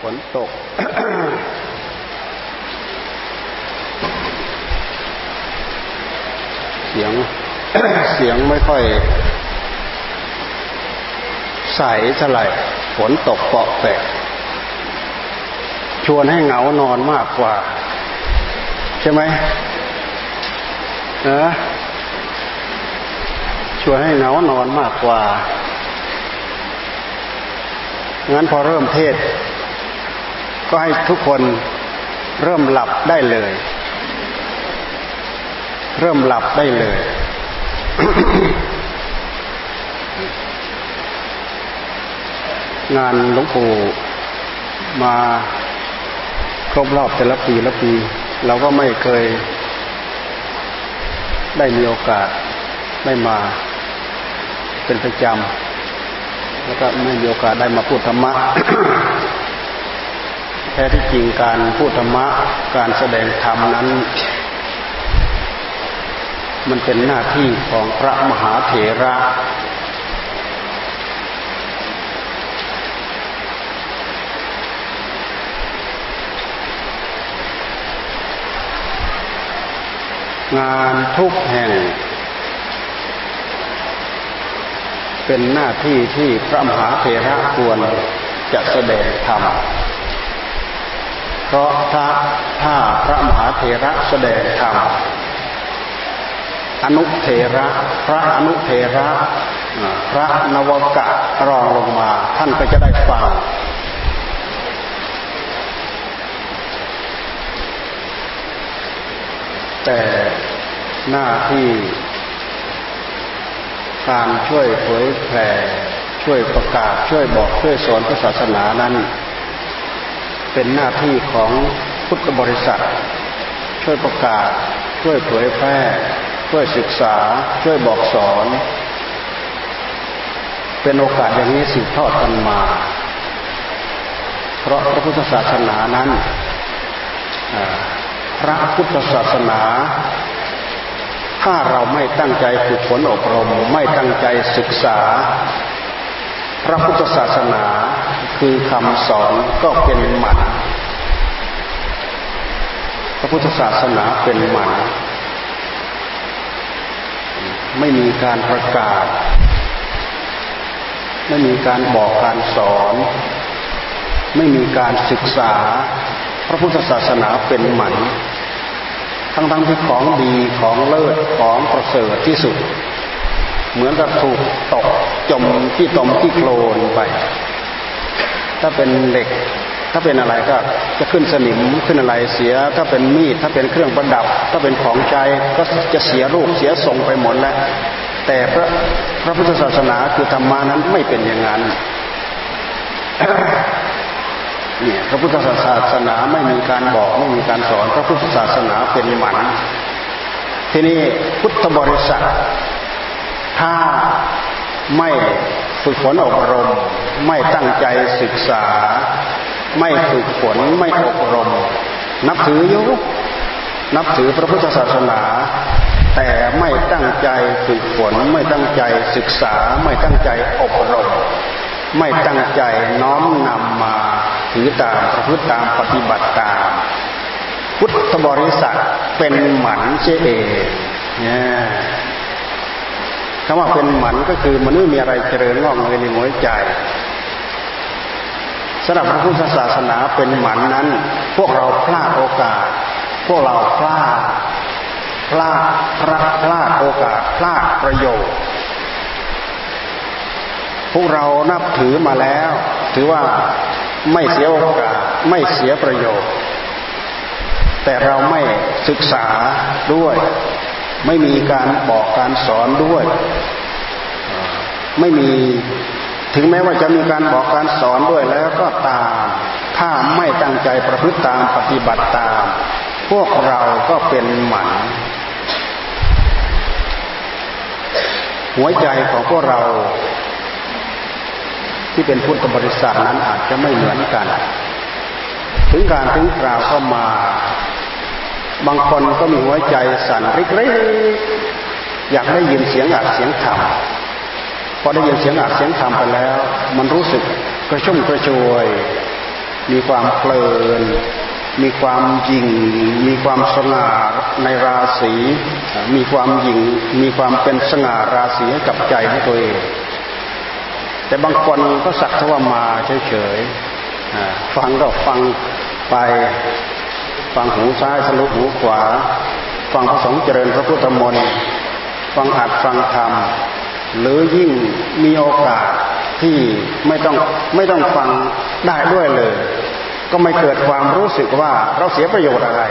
ฝนตก เสียง เสียงไม่ค่อย ใสเท่าไหร่ฝนตกเปาะแปะชวนให้เหงานอนมากกว่า ใช่ไหมเออชวนให้เหงานอนมากกว่า งั้นพอเริ่มเทศ ก็ให้ทุกคนเริ่มหลับได้เลย เริ่มหลับได้เลย งานหลวงปู่มาครบรอบแต่ละปีละปี เราก็ไม่เคย ได้มีโอกาสได้มาเป็นประจำ แล้วก็ไม่มีโอกาสได้มาพูดธรรมะ แท้ที่จริงการพูดธรรมะ การแสดงธรรมนั้น มันเป็นหน้าที่ของพระมหาเถระ งานทุกแห่ง เป็นหน้าที่ที่พระมหาเถระควรจะแสดงธรรม เพราะถ้าถ้าพระมหาเถระแสดงธรรม อนุเถระ พระอนุเถระ พระนวกะรองลงมา ท่านก็จะได้ฟังแต่หน้าที่ การช่วยเผยแผ่ช่วยประกาศช่วยบอกช่วยสอนพระศาสนานั้น เป็นหน้าที่ของพุทธบริษัท ช่วยประกาศ ช่วยเผยแพร่ช่วยศึกษา ช่วยบอกสอน เป็นโอกาสอย่างนี้สืบทอดกันมา เพราะพระพุทธศาสนานั้นพระพุทธศาสนา ถ้าเราไม่ตั้งใจฝึกฝนอบรม ไม่ตั้งใจศึกษา พระพุทธศาสนาคือคำสอนก็เป็นหมันพระพุทธศาสนาเป็นหมันไม่มีการประกาศ ไม่มีการบอกการสอน ไม่มีการศึกษา พระพุทธศาสนาเป็นหมัน ทั้งทั้งที่ของดีของเลิศของประเสริฐที่สุด เหมือนกับถูกตกจมที่ตมที่โคลนไป ถ้าเป็นเหล็ก ถ้าเป็นอะไรก็จะขึ้นสนิมขึ้นอะไรเสีย ถ้าเป็นมีดถ้าเป็นเครื่องประดับ ถ้าเป็นของใจก็จะเสียรูปเสียทรงไปหมดแล้วแต่พระพระพุทธศาสนาคือธรรมานั้นไม่เป็นอย่างนั้น เนี่ยพระพุทธศาสนาไม่มีการบอกไม่มีการสอนพระพุทธศาสนาเป็นหมันทีนี้พุทธบริษัท ถ้าไม่ฝึกฝนอบรม ไม่ตั้งใจศึกษา ไม่ฝึกฝนไม่อบรม นับถือยุนับถือพระพุทธศาสนา แต่ไม่ตั้งใจฝึกฝน ไม่ตั้งใจศึกษา ไม่ตั้งใจอบรม ไม่ตั้งใจน้อมนำมาถือตามประพฤติตามปฏิบัติตาม พุทธบริษัทเป็นหมันเจเอเนี่ยคำว่าเป็นหมันก็คือมันไม่มีอะไรเจริญงอกเงยในหัวใจสำหรับพระพุทธศาสนาเป็นหมันนั้น พวกเราพลาดโอกาส พวกเราพลาดพลาดพลาดพลาดโอกาสพลาดประโยชน์ วกเรานับถือมาแล้ว ถือว่าไม่เสียโอกาสไม่เสียประโยชน์ แต่เราไม่ศึกษาด้วย ไม่มีการบอกการสอนด้วย ไม่มีถึงแม้ว่าจะมีการบอกการสอนด้วยแล้วก็ตาม ถ้าไม่ตั้งใจประพฤติตามปฏิบัติตาม พวกเราก็เป็นหมันหัวใจของพวกเรา ที่เป็นพุทธบริษัทนั้นอาจจะไม่เหมือนกัน ถึงการถึงคราวเข้ามา บางคนก็มีหัวใจสั่นริกริอยากได้ยินเสียงอัดเสียงธรรมพอได้ยินเสียงอัดเสียงธรรมไปแล้ว มันรู้สึกกระชุ่มกระชวย มีความเพลิน มีความยิ่ง มีความสง่าในราศี มีความยิ่ง มีความเป็นสง่าราศีกับใจของตัวเอง แต่บางคนก็สักทว่ามาเฉยๆฟังก็ฟังไปฟังหูซ้ายทะลุหูขวา ฟังพระสงฆ์เจริญพระพุทธมนต์ฟังอัดฟังธรรมหรือยิ่งมีโอกาสที่ไม่ต้องไม่ต้องฟังได้ด้วยเลย ก็ไม่เกิดความรู้สึกว่าเราเสียประโยชน์อะไร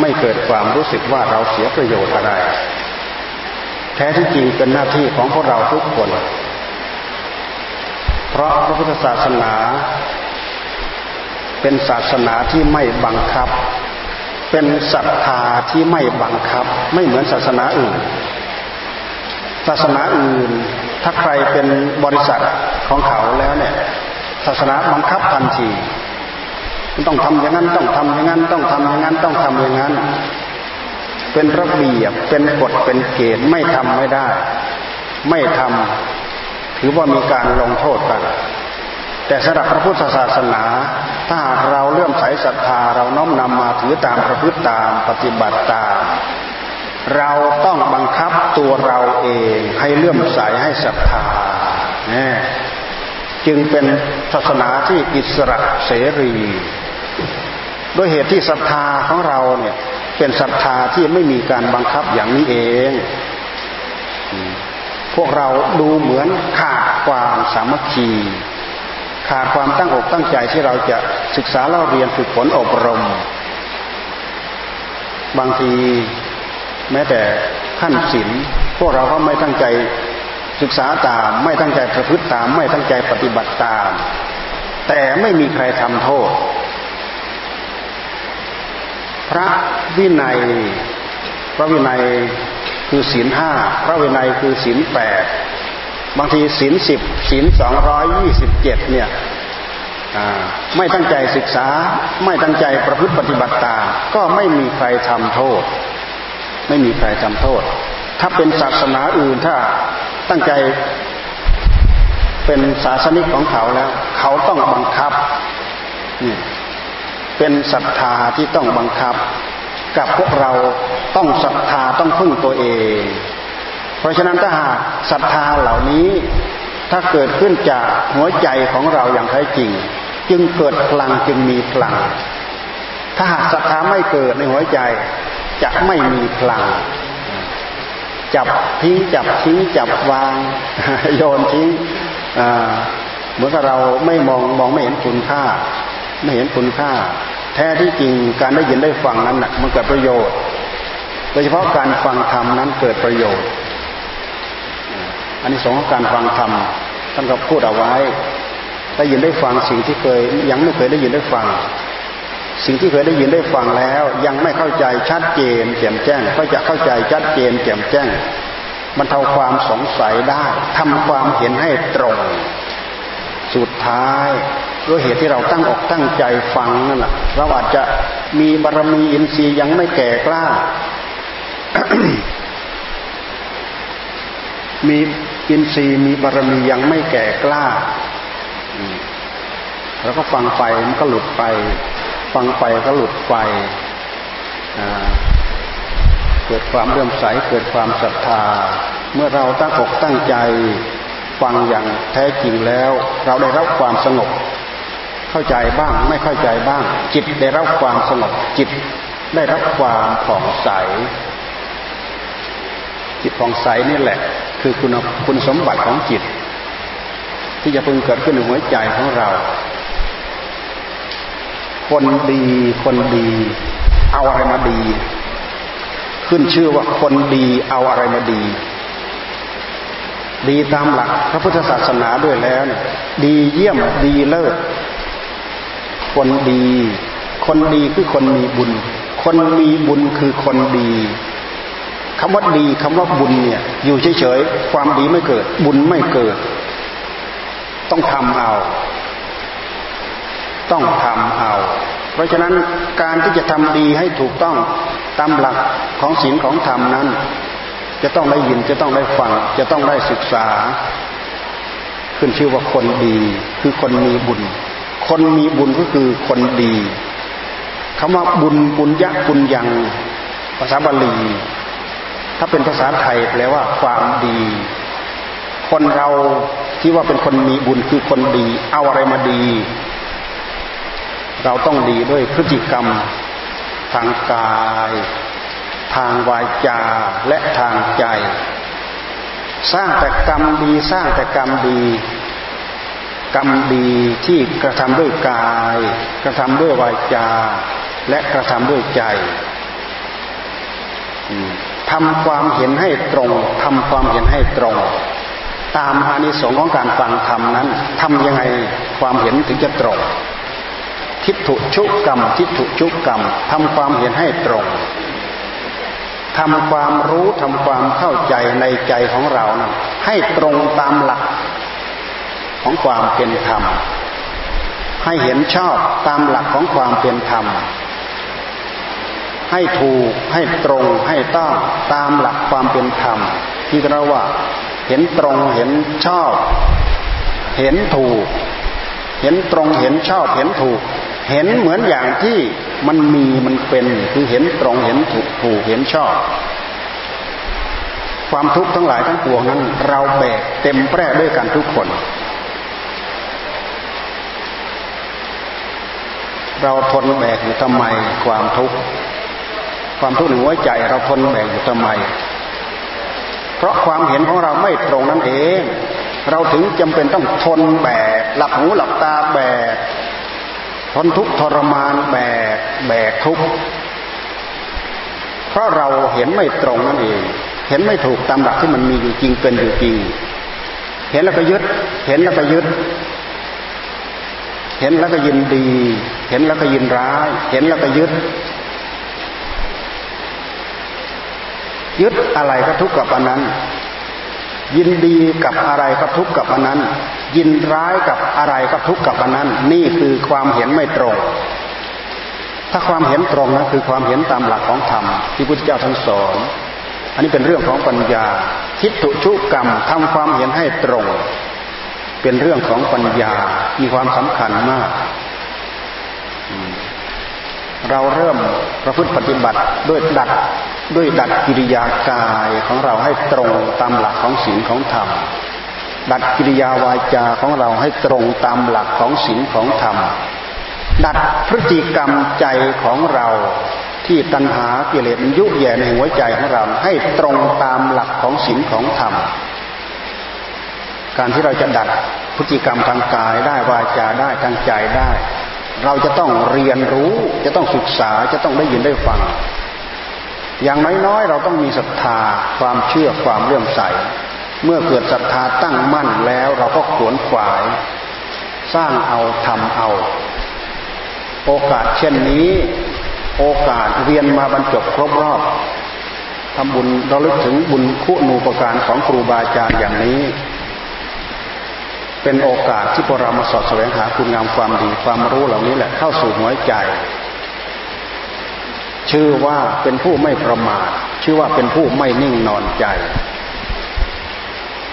ไม่เกิดความรู้สึกว่าเราเสียประโยชน์อะไร แท้ที่จริงเป็นหน้าที่ของพวกเราทุกคน เพราะพระพุทธศาสนา เป็นศาสนาที่ไม่บังคับ เป็นศรัทธาที่ไม่บังคับ ไม่เหมือนศาสนาอื่น ศาสนาอื่น ถ้าใครเป็นบริษัทของเขาแล้วเนี่ย ศาสนาบังคับทันทีต้องทำอย่างนั้นต้องทำอย่างนั้นต้องทำอย่างนั้นต้องทำอย่างนั้น เป็นระเบียบเป็นกฎเป็นเกณฑ์ไม่ทำไม่ได้ ไม่ทำ ถือว่ามีการลงโทษกัน แต่สำหรับพระพุทธศาสนา ถ้าเราเลื่อมใสศรัทธาเราน้อมนำมาถือตามประพฤติตามปฏิบัติตาม เราต้องบังคับตัวเราเองให้เลื่อมใสให้ศรัทธาจึงเป็นศาสนาที่อิสระเสรีด้วยเหตุที่ศรัทธาของเราเนี่ยเป็นศรัทธาที่ไม่มีการบังคับอย่างนี้เอง พวกเราดูเหมือนขาดความสามัคคีขาดความตั้งอกตั้งใจที่เราจะศึกษาเล่าเรียนฝึกฝนอบรม บางทีแม้แต่ขั้นศีลพวกเราก็ไม่ตั้งใจศึกษาตาม ไม่ตั้งใจประพฤติตาม ไม่ตั้งใจปฏิบัติตาม แต่ไม่มีใครทำโทษ พระวินัย พระวินัย คือศีลห้าพระวินัยคือศีลแปดบางทีศีลสิบศีลสองร้อยยี่สิบเจ็ดเนี่ยไม่ตั้งใจศึกษาไม่ตั้งใจประพฤติปฏิบัติตามก็ไม่มีใครทำโทษ ไม่มีใครทำโทษ ถ้าเป็นศาสนาอื่นถ้าตั้งใจเป็นศาสนิกของเขาแล้ว เขาต้องบังคับนี่เป็นศรัทธาที่ต้องบังคับ กับพวกเราต้องศรัทธาต้องพึ่งตัวเอง เพราะฉะนั้นถ้าหากศรัทธาเหล่านี้ถ้าเกิดขึ้นจากหัวใจของเราอย่างแท้จริง จึงเกิดพลังจึงมีพลัง ถ้าหากศรัทธาไม่เกิดในหัวใจจะไม่มีพลัง จับทิ้งจับทิ้งจับวางโยนทิ้งเหมือนกับเราไม่มองมองไม่เห็นคุณค่า ไม่เห็นคุณค่า แท้ที่จริงการได้ยินได้ฟังนั้นนะมันเกิดประโยชน์ โดยเฉพาะการฟังธรรมนั้นเกิดประโยชน์ อันนี้สองการฟังธรรมท่านก็พูดเอาไว้ ได้ยินได้ฟังสิ่งที่เคยยังไม่เคยได้ยินได้ฟัง สิ่งที่เคยได้ยินได้ฟังแล้ว ยังไม่เข้าใจชัดเจนแจ่มแจ้ง ก็จะเข้าใจชัดเจนแจ่มแจ้งบรรเทาความสงสัยได้ทำความเห็นให้ตรง สุดท้าย ด้วยเหตุที่เราตั้งอกตั้งใจฟังนั่นแหละเราอาจจะมีบารมีอินทรีย์ยังไม่แก่กล้า มีอินทรีย์มีบารมียังไม่แก่กล้าแล้วก็ฟังไปมันก็หลุดไป ฟังไปก็หลุดไปเกิดความเลื่อมใสเกิดความศรัทธา เมื่อเราตั้งอกตั้งใจฟังอย่างแท้จริงแล้ว เราได้รับความสงบ เข้าใจบ้าง ไม่เข้าใจบ้าง จิตได้รับความสงบจิตได้รับความผ่องใส จิตผ่องใสนี่แหละ คือคุณคุณสมบัติของจิต ที่จะพึงเกิดขึ้นในหัวใจของเรา คนดีคนดี เอาอะไรมาดี ขึ้นชื่อว่าคนดีเอาอะไรมาดีดีตามหลักพระพุทธศาสนาด้วยแล้วเนี่ยดีเยี่ยมดีเลิศ คนดี คนดีคือคนมีบุญ คนมีบุญคือคนดีคำว่าดีคำว่าบุญเนี่ย อยู่เฉยๆความดีไม่เกิด บุญไม่เกิด ต้องทำเอา ต้องทำเอา เพราะฉะนั้นการที่จะทำดีให้ถูกต้องตามหลักของศีลของธรรมนั้น จะต้องได้ยินจะต้องได้ฟัง จะต้องได้ศึกษาคขึ้นชื่อว่าคนดีคือคนมีบุญ คนมีบุญก็คือคนดีคำว่าบุญบุญยะบุญยัง ภาษาบาลี ถ้าเป็นภาษาไทยแปลว่าความดี คนเราที่ว่าเป็นคนมีบุญคือคนดี เอาอะไรมาดี เราต้องดีด้วยพฤติกรรมทางกาย ทางวาจาและทางใจ สร้างแต่กรรมดีสร้างแต่กรรมดี กรรมดีที่กระทำด้วยกาย กระทำด้วยวาจา และกระทำด้วยใจทำความเห็นให้ตรงทำความเห็นให้ตรง ตามอานิสงส์ของการฟังธรรมนั้นทำยังไงความเห็นถึงจะตรง ทิฏฐุชุกรรม ทิฏฐุชุกรรมทำความเห็นให้ตรงทำความรู้ทำความเข้าใจในใจของเรานะให้ตรงตามหลัก ของความเป็นธรรม ให้เห็นชอบตามหลักของความเป็นธรรม ให้ถูกให้ตรงให้ต้องตามหลักความเป็นธรรม ที่เราว่าเห็นตรงเห็นชอบ เห็นถูก เห็นตรงเห็นชอบเห็นถูก เห็นเหมือนอย่างที่มันมีมันเป็นคือเห็นตรงเห็นถูกถูกเห็นชอบความทุกข์ทั้งหลายทั้งปวงนั้น เราแบกเต็มแปร่ด้วยกันทุกคน เราทนแบกอยู่ทำไมความทุกข์ความทุกข์ในหัวใจเราทนแบกอยู่ทำไม เพราะความเห็นของเราไม่ตรงนั่นเอง เราถึงจำเป็นต้องทนแบกหลับหูหลับตาแบกทนทุกข์ทรมานแบกแบกทุกข์เพราะเราเห็นไม่ตรงนั่นเอง เห็นไม่ถูกตามหลักที่มันมีอยู่จริงเป็นอยู่จริง เห็นแล้วก็ยึด เห็นแล้วก็ยึด เห็นแล้วก็ยินดี เห็นแล้วก็ยินร้าย เห็นแล้วก็ยึด ยึดอะไรก็ทุกข์กับอันนั้น ยินดีกับอะไรก็ทุกข์กับอันนั้น ยินร้ายกับอะไรก็ทุกข์กับอันนั้น นี่คือความเห็นไม่ตรง ถ้าความเห็นตรงนะคือความเห็นตามหลักของธรรมที่พุทธเจ้าท่านสอนอันนี้เป็นเรื่องของปัญญา คิดถุชุกรรมทำความเห็นให้ตรง เป็นเรื่องของปัญญา มีความสำคัญมาก เราเริ่มประพฤติปฏิบัติด้วยดัดด้วยดัดกิริยากายของเราให้ตรงตามหลักของศีลของธรรม ดัดกิริยาวาจาของเราให้ตรงตามหลักของศีลของธรรม ดัดพฤติกรรมใจของเราที่ตัณหากิเลสมันยุแย่ในหัวใจของเราให้ตรงตามหลักของศีลของธรรม การที่เราจะดัดพฤติกรรมทางกายได้วาจาได้ทางใจได้ เราจะต้องเรียนรู้ จะต้องศึกษาจะต้องได้ยินได้ฟัง อย่างน้อยๆเราต้องมีศรัทธาความเชื่อความเลื่อมใส เมื่อเกิดศรัทธาตั้งมั่นแล้วเราก็ขวนขวาย สร้างเอาทำเอา โอกาสเช่นนี้ โอกาสเรียนมาบรรจบครบรอบทำบุญเราลึกถึงบุญคู่นูปการของครูบาอาจารย์อย่างนี้ เป็นโอกาสที่พวกเรามาสอดแสวงหาคุณงามความดีความรู้เหล่านี้แหละเข้าสู่หัวใจ ชื่อว่าเป็นผู้ไม่ประมาท ชื่อว่าเป็นผู้ไม่นิ่งนอนใจ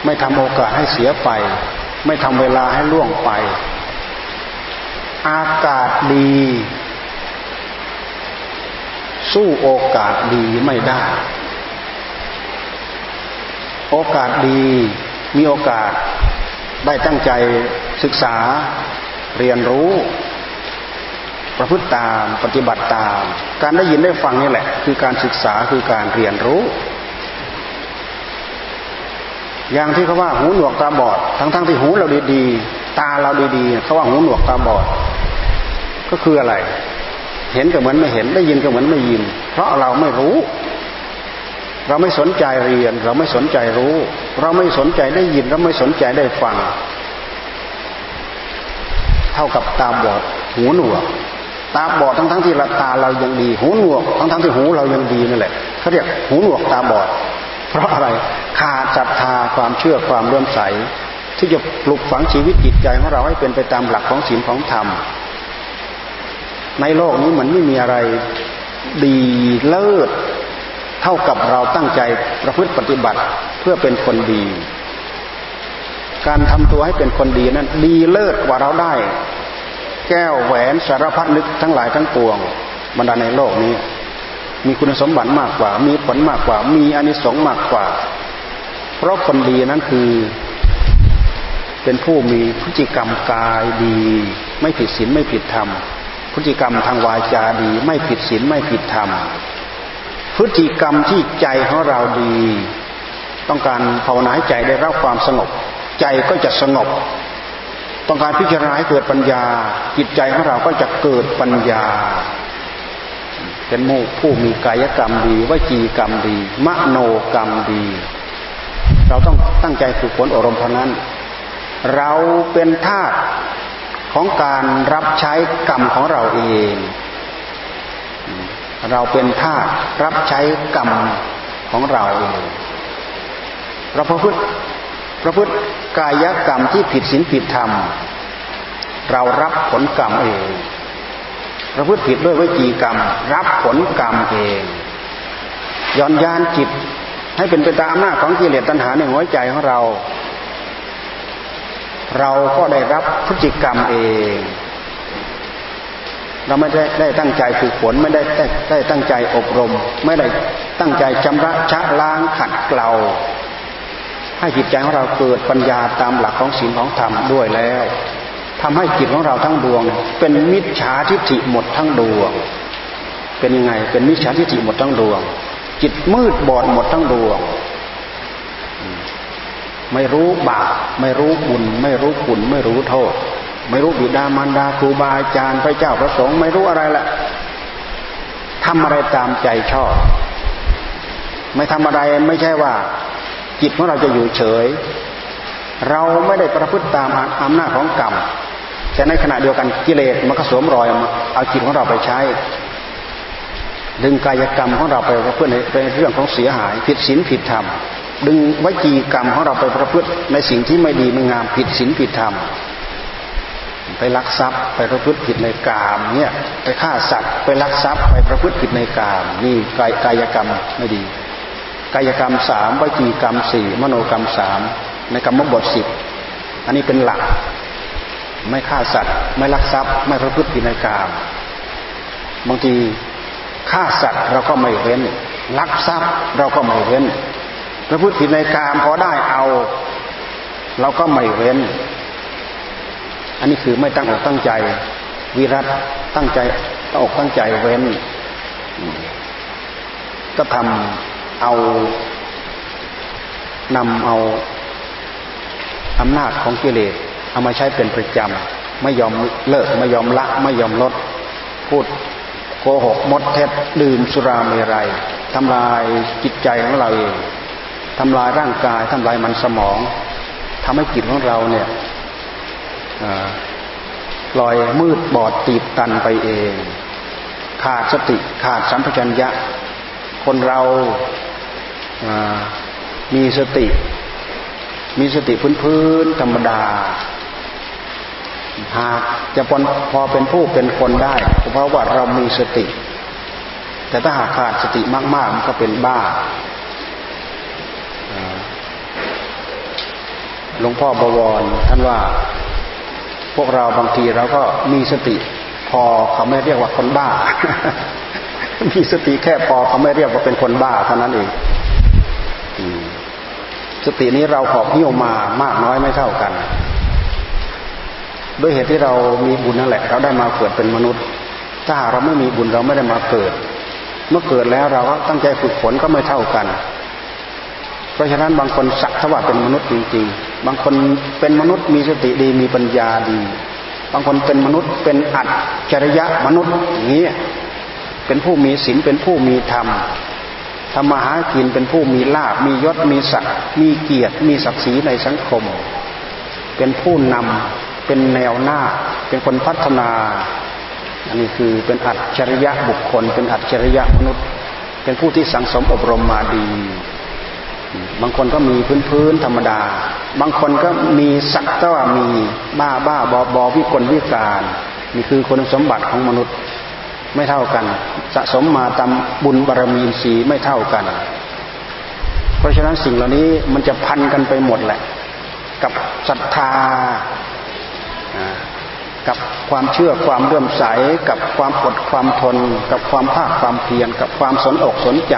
ไม่ทำโอกาสให้เสียไป ไม่ทำเวลาให้ล่วงไป อากาศดี สู้โอกาสดีไม่ได้ โอกาสดีมีโอกาส ได้ตั้งใจศึกษาเรียนรู้ ประพฤติตามปฏิบัติตาม การได้ยินได้ฟังนี่แหละ คือการศึกษาคือการเรียนรู้ อย่างที่เขาว่าหูหนวกตาบอด ทั้งๆทที่หูเราดีๆ ตาเราดีๆเขาว่าหูหนวกตาบอด ก็คืออะไร เห็นก็เหมือนไม่เห็นได้ยินก็เหมือนไม่ยิน เพราะเราไม่รู้ เราไม่สนใจเรียน เราไม่สนใจรู้ เราไม่สนใจได้ยิน เราไม่สนใจได้ฟัง เท่ากับตาบอดหูหนวกตาบอดทั้งๆทที่ตาเรายังดี หูหนวกทั้งๆทที่หูเรายังดีนั่นแหละเขาเรียกหูหนวกตาบอด เพราะอะไรขาดศรัทธาความเชื่อความเลื่อมใส ที่จะปลุกฝังชีวิตจิตใจของเราให้เป็นไปตามหลักของศีลของธรรม ในโลกนี้มันไม่มีอะไรดีเลิศ เท่ากับเราตั้งใจประพฤติปฏิบัติเพื่อเป็นคนดี การทำตัวให้เป็นคนดีนั้นดีเลิศกว่าเราได้ แก้วแหวนสารพัดนึกทั้งหลายทั้งปวงบรรดาในโลกนี้ มีคุณสมบัติมากกว่า มีผลมากกว่า มีอนิสงส์มากกว่า เพราะคนดีนั้นคือ เป็นผู้มีพฤติกรรมกายดี ไม่ผิดศีลไม่ผิดธรรมพฤติกรรมทางวาจาดี ไม่ผิดศีลไม่ผิดธรรม พฤติกรรมที่ใจของเราดี ต้องการภาวนาให้ใจได้รับความสงบ ใจก็จะสงบ ต้องการพิจารณาให้เกิดปัญญา จิตใจของเราก็จะเกิดปัญญา เป็นมูผู้มีกายกรรมดีวจีกรรมดี มโนกรรมดี เราต้องตั้งใจฝึกฝนอบรมเท่านั้น เราเป็นทาสของการรับใช้กรรมของเราเอง เราเป็นทาสรับใช้กรรมของเราเองเราประพฤติประพฤติกายกรรมที่ผิดศีลผิดธรรม เรารับผลกรรมเองประพฤติผิดด้วยวิจีกรรม รับผลกรรมเองย้อนยานจิตให้เป็นไปตามอำนาจของกิเลสตัณหาในหัวใจของเรา เราก็ได้รับพฤติกรรมเอง เราไม่ได้ได้ตั้งใจฝึกฝนไม่ได้ได้ได้ตั้งใจอบรม ไม่ได้ตั้งใจชำระชะล้างขัดเกลาให้จิตใจของเราเกิดปัญญาตามหลักของศีลของธรรมด้วยแล้วทำให้จิตของเราทั้งดวง เป็นมิจฉาทิฏฐิหมดทั้งดวง เป็นยังไงเป็นมิจฉาทิฏฐิหมดทั้งดวง จิตมืดบอดหมดทั้งดวง ไม่รู้บาปไม่รู้บุญ ไม่รู้คุณไม่รู้โทษ ไม่รู้บิดามารดาครูบาอาจารย์พระเจ้าพระสงฆ์ไม่รู้อะไรแหละทำอะไรตามใจชอบ ไม่ทำอะไรไม่ใช่ว่า จิตของเราจะอยู่เฉย เราไม่ได้ประพฤติตามอำนาจของกรรมแต่ในขณะเดียวกันกิเลสมันก็สวมรอยเอาจิตของเราไปใช้ ดึงกายกรรมของเราไปประพฤติในเรื่องของเสียหายผิดศีลผิดธรรมดึงวิจีกรรมของเราไปประพฤติในสิ่งที่ไม่ดีไม่งามผิดศีลผิดธรรม ไปลักทรัพย์ ไปประพฤติผิดในกามเนี่ยไปฆ่าสัตว์ไปลักทรัพย์ ไปประพฤติผิดในกาม นี่กายกายกรรมไม่ดี กายกรรมสามวิจีกรรมสี่มโนกรรมสามในกรรมบทสิบอันนี้เป็นหลัก ไม่ฆ่าสัตว์ ไม่ลักทรัพย์ ไม่ประพฤติผิดในกามบางทีฆ่าสัตว์เราก็ไม่เว้นลักทรัพย์เราก็ไม่เว้นประพฤติผิดในกามพอได้เอา เราก็ไม่เว้น อันนี้คือไม่ตั้งอกตั้งใจ วิรัตตั้งใจตั้งอกตั้งใจเว้น ก็ทำเอานำเอาอำนาจของกิเลสเอามาใช้เป็นประจำไม่ยอมเลิกไม่ยอมละ ไม่ยอมลด พูดโกหกมดเท็จดื่มสุราเมรัยทำลายจิตใจของเราเองทำลายร่างกายทำลายมันสมองทำให้จิตของเราเนี่ย ปล่อยมืดบอดตีบตันไปเอง ขาดสติขาดสัมปชัญญะ คนเรามีสติ มีสติพื้นพื้นธรรมดา หากจะพอพอเป็นผู้เป็นคนได้เพราะว่าเรามีสติ แต่ถ้าหากขาดสติมาก ๆ มันก็เป็นบ้าหลวงพ่อบวรท่านว่า วกเราบางทีเราก็มีสติพอเขาไม่เรียกว่าคนบ้า มีสติแค่พอเขาไม่เรียกว่าเป็นคนบ้าเท่านั้นเองสตินี้เราขอบหิ้วมามากน้อยไม่เท่ากัน ด้วยเหตุที่เรามีบุญนั่นแหละ เราได้มาเกิดเป็นมนุษย์ ถ้าเราไม่มีบุญเราไม่ได้มาเกิด เมื่อเกิดแล้วเราก็ตั้งใจฝึกฝนก็ไม่เท่ากัน ราะฉะนั้นบางคนสักทว่าเป็นมนุษย์จริงๆ บางคนเป็นมนุษย์มีสติดีมีปัญญาดี บางคนเป็นมนุษย์เป็นอัจฉริยะมนุษย์อย่างนี้เป็นผู้มีศีลเป็นผู้มีธรรมทำมาหากินเป็นผู้มีลาบมียศมีศักดิ์มีเกียรติ มีศักดิ์ศรีในสังคม เป็นผู้นำเป็นแนวหน้า เป็นคนพัฒนา อันนี้คือเป็นอัจฉริยะบุคคล เป็นอัจฉริยะมนุษย์ เป็นผู้ที่สังสมอบรมมาดี บางคนก็มีพื้นพื้นธรรมดา บางคนก็มีสักแต่ว่ามีบ้าบ้าบอบอวิกลวิการนี่คือคุณสมบัติของมนุษย์ไม่เท่ากัน สะสมมาตามบุญบารมีสีไม่เท่ากัน เพราะฉะนั้นสิ่งเหล่านี้มันจะพันกันไปหมดแหละ กับศรัทธากับความเชื่อความเลื่อมใส กับความอดความทน กับความภาคความเพียรกับความสนอกสนใจ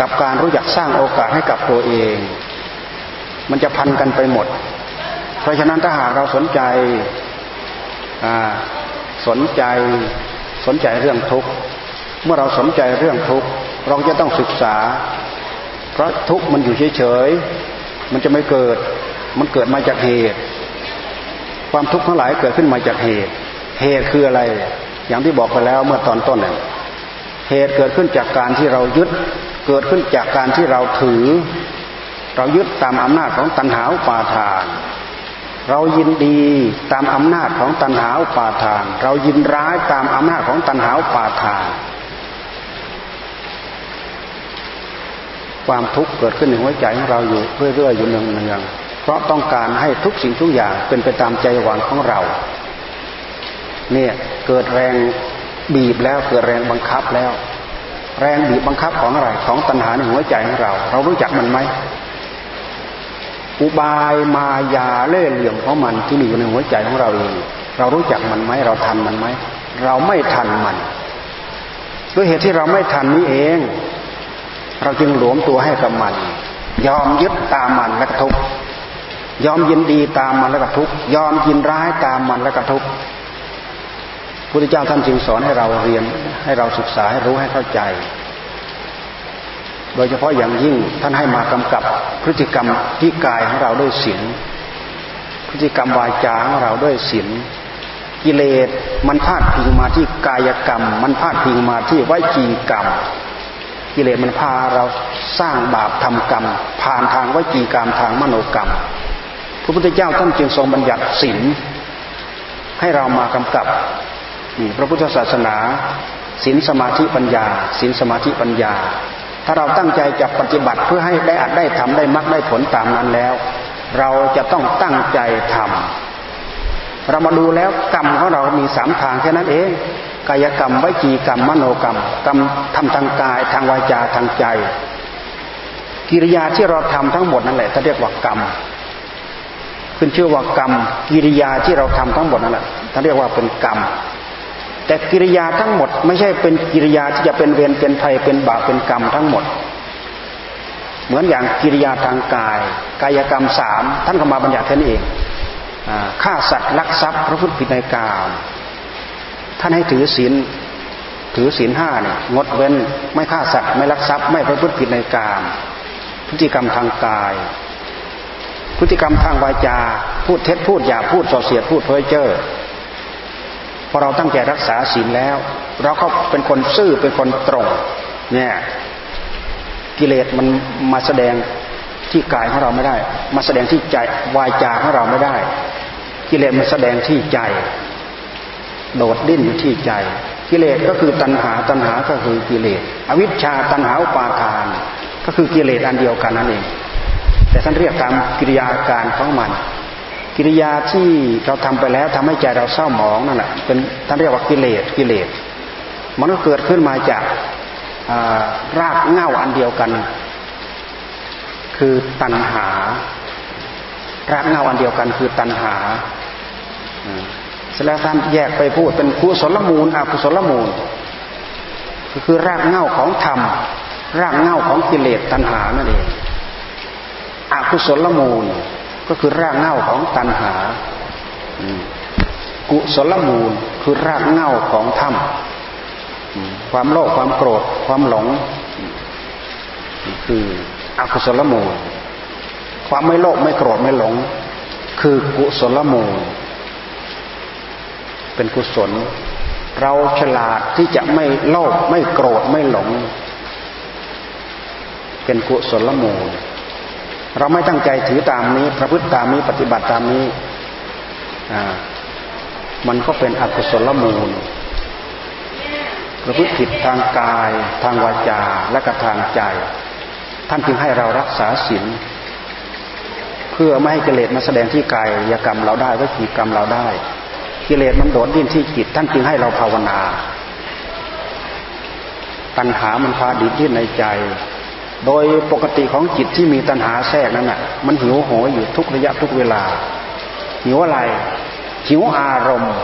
กับการรู้จักสร้างโอกาสให้กับตัวเอง มันจะพันกันไปหมด เพราะฉะนั้นถ้าหากเราสนใจสนใจสนใจเรื่องทุกข์เมื่อเราสนใจเรื่องทุกข์เราจะต้องศึกษา เพราะทุกข์มันอยู่เฉยๆมันจะไม่เกิด มันเกิดมาจากเหตุ ความทุกข์ทั้งหลายเกิดขึ้นมาจากเหตุ เหตุคืออะไร อย่างที่บอกไปแล้วเมื่อตอนต้นเนี่ยเหตุเกิดขึ้นจากการที่เรายึด เกิดขึ้นจากการที่เราถือ เรายึดตามอำนาจของตัณหาปาทาน เรายินดีตามอำนาจของตัณหาอุปาทาน เรายินร้ายตามอำนาจของตัณหาอุปาทาน ความทุกข์เกิดขึ้นในหัวใจของเราอยู่เรื่อยๆอยู่เนืองๆเพราะต้องการให้ทุกสิ่งทุกอย่างเป็นไปตามใจหวังของเรา เนี่ยเกิดแรงบีบแล้วเกิดแรงบังคับแล้ว แรงบีบบังคับของอะไรของตัณหาในหัวใจของเรา เรารู้จักมันไหมอุบายมายาเล่ห์เหลี่ยมของมันที่มีอยู่ในหัวใจของเราเอง เรารู้จักมันไหมเราทันมันไหมเราไม่ทันมันด้วยเหตุที่เราไม่ทันนี้เอง เราจึงหลวมตัวให้กับมัน ยอมยึดตามมันและกระทุกยอมยินดีตามมันและกระทุกยอมยินร้ายตามมันและกระทุก พุทธเจ้าท่านจึงสอนให้เราเรียนให้เราศึกษาให้รู้ให้เข้าใจ โดยเฉพาะอย่างยิ่งท่านให้มากำกับพฤติกรรมที่กายของเราด้วยศีลพฤติกรรมวาจาของเราด้วยศีลกิเลสมันพาดพิงมาที่กายกรรม มันพาดพิงมาที่วิจีกรรม กิเลสมันพาเราสร้างบาปทำกรรม ผ่านทางวิจีกรรมทางมโนกรรม พระพุทธเจ้าท่านจึงทรงบัญญัติศีลให้เรามากำกับ พระพุทธศาสนาศีลสมาธิปัญญาศีลสมาธิปัญญา ถ้าเราตั้งใจจะปฏิบัติเพื่อให้ได้อัดได้ทำได้มรรคได้ผลตามนั้นแล้ว เราจะต้องตั้งใจทำเรามาดูแล้วกรรมของเรามีสามทางแค่นั้นเองกายกรรมวิจีกรรมมโนกรรมกรรมทำทางกายทางวาจาทางใจ กิริยาที่เราทำทั้งหมดนั่นแหละท่าเรียกว่ากรรมขึ้นชื่อว่ากรรม กิริยาที่เราทำทั้งหมดนั่นแหละท่านเรียกว่าเป็นกรรม แต่กิริยาทั้งหมด ไม่ใช่เป็นกิริยาที่จะเป็นเวรเป็นภัยเป็นบาปเป็นกรรมทั้งหมด เหมือนอย่างกิริยาทางกาย กายกรรมสามท่านก็มาบัญญัติท่านเองฆ่าสัตว์ลักทรัพย์พระพุทธผิดในกามท่านให้ถือศีลถือศีลห้าเนี่ยงดเว้นไม่ฆ่าสัตว์ไม่ลักทรัพย์ไม่ประพฤติผิดในกามพฤติกรรมทางกาย พฤติกรรมทางวาจา พูดเท็จพูดหยาพูดส่อเสียดพูดเพ้อเจ้อ พอเราตั้งใจรักษาศีลแล้ว เราก็เป็นคนซื่อเป็นคนตรงเนี่ยกิเลสมันมาแสดงที่กายของเราไม่ได้ มาแสดงที่ใจวายจาของเราไม่ได้ กิเลสมันแสดงที่ใจ โดดดิ้นอยู่ที่ใจ กิเลสก็คือตัณหาตัณหาก็คือกิเลส อวิชชาตัณหาอุปาทาน ก็คือกิเลสอันเดียวกันนั่นเอง แต่ท่านเรียกตามกิริยาการของมัน กิริยาที่เราทำไปแล้วทำให้ใจเราเศร้าหมองนั่นแหละเป็นท่านเรียกว่ากิเลสกิเลส มันก็เกิดขึ้นมาจากรากเง่าอันเดียวกัน คือตัณหา รากเง่าอันเดียวกันคือตัณหาเสร็จแล้วท่านแยกไปพูดเป็นกุศลมูลอกุศลมูลก็คือรากเง่าของธรรม รากเง่าของกิเลสตัณหานั่นเองอกุศลมูล ก็คือรากเหง้าของตัณหา กุศลมูลคือรากเหง้าของธรรมความโลภความโกรธความหลง คืออกุศลมูล ความไม่โลภไม่โกรธไม่หลง คือกุศลมูล เป็นกุศล เราฉลาดที่จะไม่โลภไม่โกรธไม่หลง เป็นกุศลมูล เราไม่ตั้งใจถือตามนี้ ประพฤติตามนี้ปฏิบัติตามนี้มันก็เป็นอกุศลมูล ประพฤติผิดทางกาย ทางวาจาและกระทางใจ ท่านจึงให้เรารักษาศีลเพื่อไม่ให้กิเลสมาแสดงที่กายยกรรมเราได้วิจีกรรมเราได้ กิเลสมันโดดดิ้นที่จิต ท่านจึงให้เราภาวนา ตัณหามันพาดิ้นในใจ โดยปกติของจิตที่มีตัณหาแทรกนั้นน่ะ มันหิวโหยอยู่ทุกระยะทุกเวลา หิวอะไรหิวอารมณ์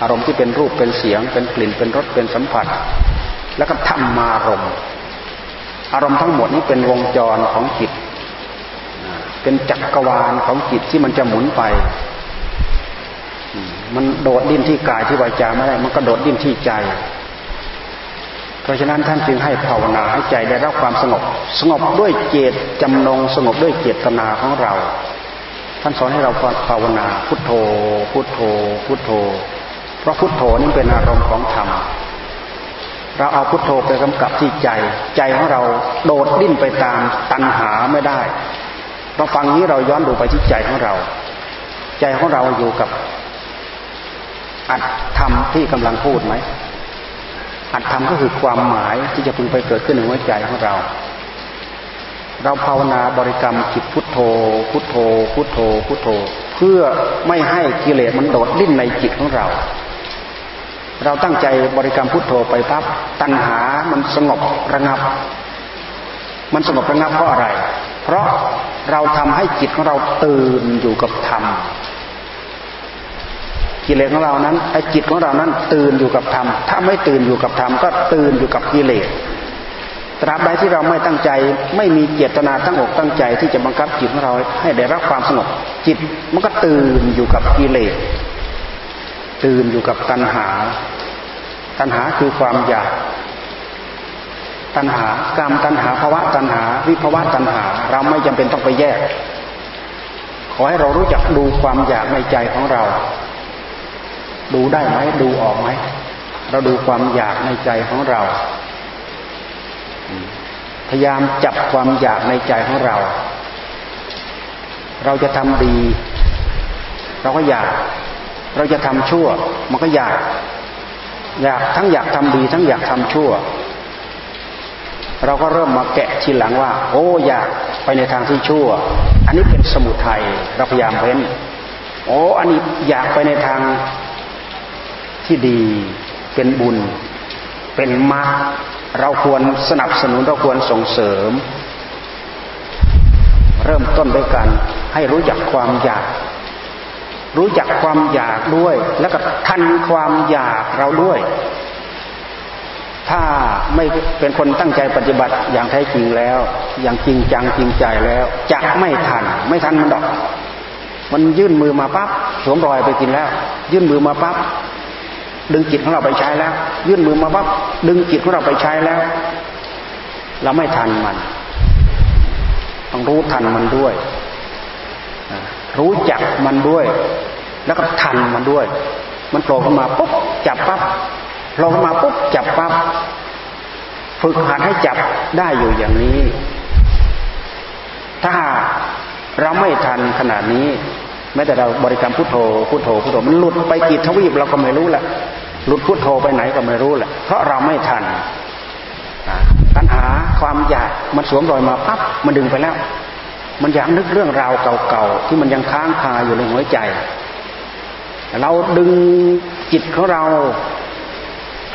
อารมณ์ที่เป็นรูปเป็นเสียง เป็นกลิ่นเป็นรสเป็นสัมผัส แล้วก็ธรรมารมณ์อารมณ์ทั้งหมดนี้เป็นวงจรของจิต เป็นจักรวาลของจิตที่มันจะหมุนไป มันโดดดิ้นที่กายที่วาจาไม่ได้ มันก็โดดดิ้นที่ใจ เพราะฉะนั้นท่านจึงให้ภาวนาให้ใจได้รับความสงบ สงบด้วยเจตจำนง สงบด้วยเจตนาของเรา ท่านสอนให้เราภาวนาพุทโธ พุทโธ พุทโธ เพราะพุทโธนี่เป็นอารมณ์ของธรรมเราเอาพุทโธไปกำกับที่ใจ ใจของเราโดดดิ้นไปตามตัณหาไม่ได้เราฟังนี้เราย้อนดูไปที่ใจของเรา ใจของเราอยู่กับอัดธรรมที่กำลังพูดไหม อัดธรรมก็คือความหมายที่จะพึงไปเกิดขึ้นในหัวใจของเรา เราภาวนาบริกรรมจิตพุทโธ พุทโธ พุทโธ พุทโธ เพื่อไม่ให้กิเลสมันโดดดิ้นในจิตของเรา เราตั้งใจบริกรรมพุทโธไปปั๊บตัณหามันสงบระงับ มันสงบระงับเพราะอะไร เพราะเราทำให้จิตของเราตื่นอยู่กับธรรม กิเลสของเรานั้นไอ้จิตของเรานั้นตื่นอยู่กับธรรม ถ้าไม่ตื่นอยู่กับธรรมก็ตื่นอยู่กับกิเลสตราบใดที่เราไม่ตั้งใจไม่มีเจตนาตั้งอกตั้งใจที่จะบังคับจิตของเราให้ได้รับความสงบจิตมันก็ตื่นอยู่กับกิเลสตื่นอยู่กับตัณหา ตัณหาคือความอยาก ตัณหากรรมตัณหาภาวะตัณหา วิภาวะตัณหา เราไม่จำเป็นต้องไปแยก ขอให้เรารู้จักดูความอยากในใจของเรา ดูได้ไหมดูออกไหมเราดูความอยากในใจของเรา พยายามจับความอยากในใจของเรา เราจะทำดี เราก็อยาก เราจะทำชั่ว มันก็อยาก อยากทั้งอยากทำดี ทั้งอยากทำชั่ว เราก็เริ่มมาแกะทีหลังว่า โอ้อยากไปในทางที่ชั่ว อันนี้เป็นสมุทัยเราพยายามเพ้นโอ้อันนี้อยากไปในทาง ที่ดีเป็นบุญ เป็นมรรคเราควรสนับสนุนเราควรส่งเสริม เริ่มต้นด้วยกันให้รู้จักความอยาก รู้จักความอยากด้วย แล้วก็ทันความอยากเราด้วย ถ้าไม่เป็นคนตั้งใจปฏิบัติอย่างแท้จริงแล้ว อย่างจริงจังจริงใจแล้วจะไม่ทัน ไม่ทันมันดอก มันยื่นมือมาปั๊บสวมรอยไปกินแล้ว ยื่นมือมาปั๊บ ดึงจิตของเราไปใช้แล้ว ยื่นมือมาปั๊บดึงจิตของเราไปใช้แล้ว เราไม่ทันมัน ต้องรู้ทันมันด้วย รู้จักมันด้วย แล้วก็ทันมันด้วย มันโผล่ขึ้นมาปุ๊บจับปั๊บโผล่ขึ้นมาปุ๊บจับปั๊บฝึกหัดให้จับได้อยู่อย่างนี้ ถ้าเราไม่ทันขนาดนี้ แม้แต่เราบริกรรมพุทโธพุทโธพุทโธมันหลุดไปกี่ทวีปเราก็ไม่รู้แหละ หลุดพุทโธไปไหนก็ไม่รู้แหละ เพราะเราไม่ทันปัญหาความอยากมันสวมรอยมาปั๊บมันดึงไปแล้ว มันอยากนึกเรื่องราวเก่าๆที่มันยังค้างคาอยู่ในหัวใจ เราดึงจิตของเรา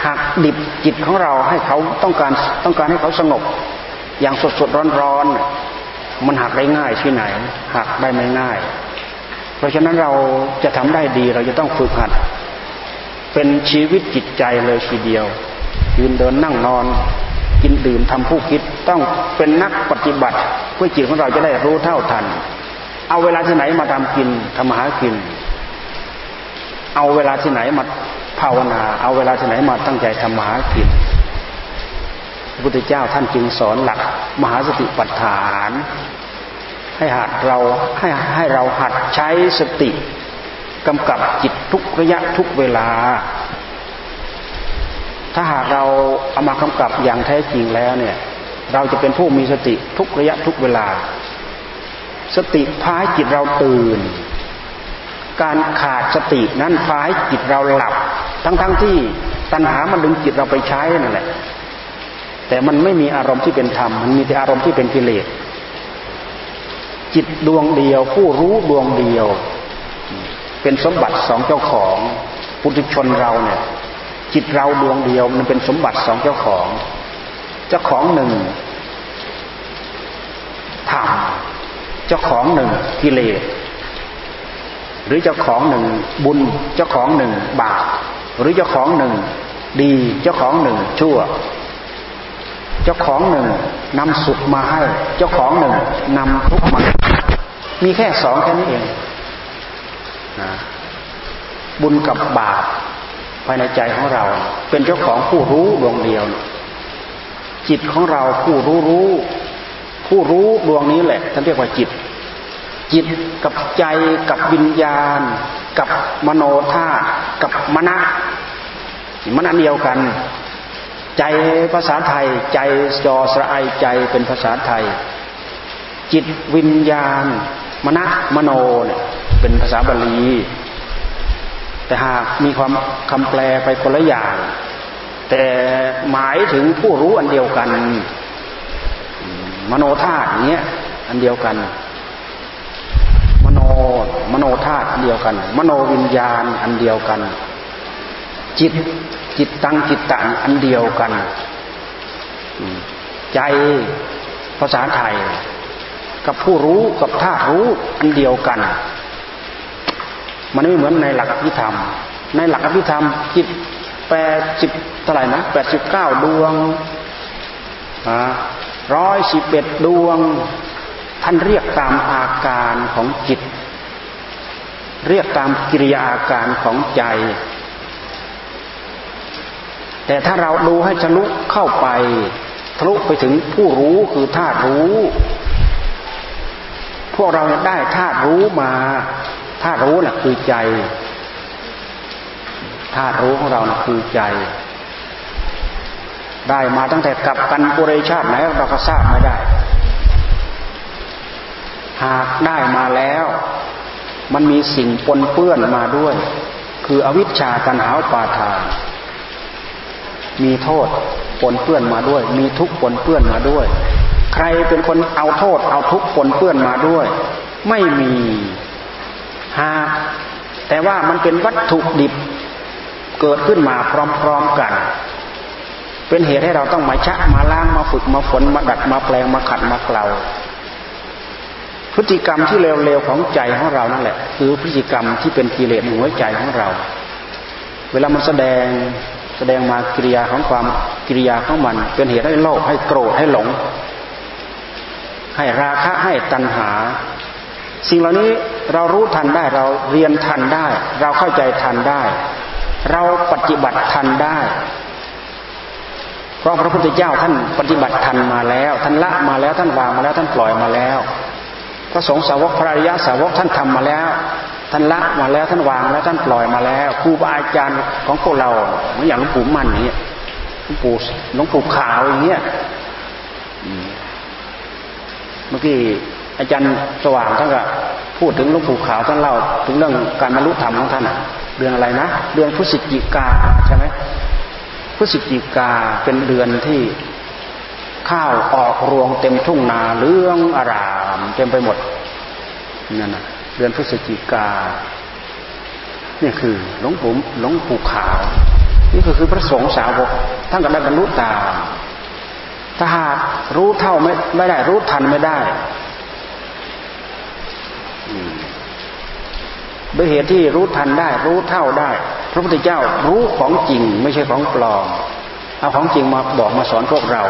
หักดิบจิตของเราให้เขาต้องการต้องการให้เขาสงบ อย่างสดๆร้อนๆมันหักได้ง่ายที่ไหน หักได้ไม่ง่าย เพราะฉะนั้นเราจะทำได้ดีเราจะต้องฝึกหัด เป็นชีวิตจิตใจเลยทีเดียว ยืนเดินนั่งนอน กินดื่มทำผู้คิดต้องเป็นนักปฏิบัติเพื่อจิตของเราจะได้รู้เท่าทัน เอาเวลาที่ไหนมาทำกินทำหากิน เอาเวลาที่ไหนมาภาวนา เอาเวลาที่ไหนมาตั้งใจทำหากินพระพุทธเจ้าท่านจึงสอนหลักมหาสติปัฏฐาน ให้หัดเราให้ให้เราหัดใช้สติ กำกับจิตทุกระยะทุกเวลา ถ้าหากเราเอามากำกับอย่างแท้จริงแล้วเนี่ย เราจะเป็นผู้มีสติทุกระยะทุกเวลา สติพาให้จิตเราตื่น การขาดสตินั้นพาให้จิตเราหลับ ทั้งๆทที่ตัณหามันดึงจิตเราไปใช้นั่นแหละ แต่มันไม่มีอารมณ์ที่เป็นธรรม มันมีแต่อารมณ์ที่เป็นกิเลส จิตดวงเดียว ผู้รู้ดวงเดียว เป็นสมบัติสองเจ้าของ ปุถุชนเราเนี่ย จิตเราดวงเดียวมันเป็นสมบัติสองเจ้าของ เจ้าของหนึ่งธรรมเจ้าของหนึ่งกิเลสหรือเจ้าของหนึ่งบุญเจ้าของหนึ่งบาปหรือเจ้าของหนึ่งดีเจ้าของหนึ่งชั่ว เจ้าของหนึ่งนำสุขมาให้ เจ้าของหนึ่งนำทุกข์มา มีแค่สองแค่นี้เอง นะบุญกับบาปภายในใจของเรา เป็นเจ้าของผู้รู้ดวงเดียว จิตของเราผู้รู้รู้ผู้รู้ดวงนี้แหละท่านเรียกว่าจิต จิตกับใจกับวิญญาณ กับมโนธาตุกับมณะมันอันเดียวกัน ใจภาษาไทย ใจจอสระไอใจเป็นภาษาไทย จิตวิญญาณ มณะมโนเนี่ยเป็นภาษาบาลี แต่หากมีความคำแปลไปคนละอย่าง แต่หมายถึงผู้รู้อันเดียวกัน มโนธาตุเนี้ยอันเดียวกัน มโนมโนธาตุเดียวกัน มโนวิญญาณอันเดียวกัน จิตจิตตังจิตตังอันเดียวกัน ใจภาษาไทย กับผู้รู้กับธาตุรู้อันเดียวกัน มันไม่เหมือนในหลักอภิธรรม ในหลักอภิธรรมจิตแปดสิบเท่าไหร่นะแปดสิบเก้าดวงร้อยสิบเอ็ดดวง ท่านเรียกตามอาการของจิต เรียกตามกิริยาอาการของใจ แต่ถ้าเราดูให้ทะลุเข้าไปทะลุไปถึงผู้รู้คือธาตุรู้ พวกเราได้ธาตุรู้มาธาตุรู้น่ะคือใจธาตุรู้ของเราน่ะคือใจ ได้มาตั้งแต่กับกันปุเรชาติไหนเราก็ทราบไม่ได้ หากได้มาแล้ว มันมีสิ่งปนเปื้อนมาด้วย คืออวิชชาตันหาปาทาน มีโทษปนเปื้อนมาด้วย มีทุกข์ปนเปื้อนมาด้วย ใครเป็นคนเอาโทษ เอาทุกข์ปนเปื้อนมาด้วย ไม่มีหาแต่ว่ามันเป็นวัตถุดิบเกิดขึ้นมาพร้อมๆกัน เป็นเหตุให้เราต้องมาชะมาล้างมาฝึกมาฝนมาดัดมาแปลงมาขัดมาเกลาพฤติกรรมที่เร็วๆของใจของเรานั่นแหละ คือพฤติกรรมที่เป็นกิเลสหัวใจของเรา เวลามันแสดงแสดงมากิริยาของความกิริยาของมัน เป็นเหตุให้โลภให้โกรธให้หลง ให้ราคะให้ตัณหา สิ่งเหล่านี้เรารู้ทันได้เราเรียนทันได้ เราเข้าใจทันได้ เราปฏิบัติทันได้ เพราะพระพุทธเจ้าท่านปฏิบัติทันมาแล้ว ท่านละมาแล้วท่านวางมาแล้วท่านปล่อยมาแล้ว พระสงฆ์สาวกพระริยาสาวกท่านทำมาแล้วท่านละมาแล้วท่านวางแล้วท่านปล่อยมาแล้วครูบาอาจารย์ของพวกเราเหมือนอย่างหลวงปู่มั่นอย่างเงี้ยหลวงปู่หลวงปู่ขาวอย่างเงี้ย เมื่อกี้อาจารย์สว่างท่านก็พูดถึงหลวงปู่ขาวท่านเล่าถึงเรื่องการบรรลุธรรมของท่านเดือนอะไรนะ เดือนพฤศจิกาใช่ไหมพฤศจิกาเป็นเดือนที่ข้าวออกรวงเต็มทุ่งนาเรื่องอารามเต็มไปหมดนั่นนะเดือนพฤศจิกานี่คือหลวงปู่หลวงปู่ขาว นี่ก็คือพระสงฆ์สาวกท่านก็ได้บรรลุตาม ถ้าหากรู้เท่าไม่ไม่ได้ รู้ทันไม่ได้ด้วยเหตุที่รู้ทันได้ รู้เท่าได้ พระพุทธเจ้ารู้ของจริง ไม่ใช่ของปลอมเอาของจริงมาบอกมาสอนพวกเรา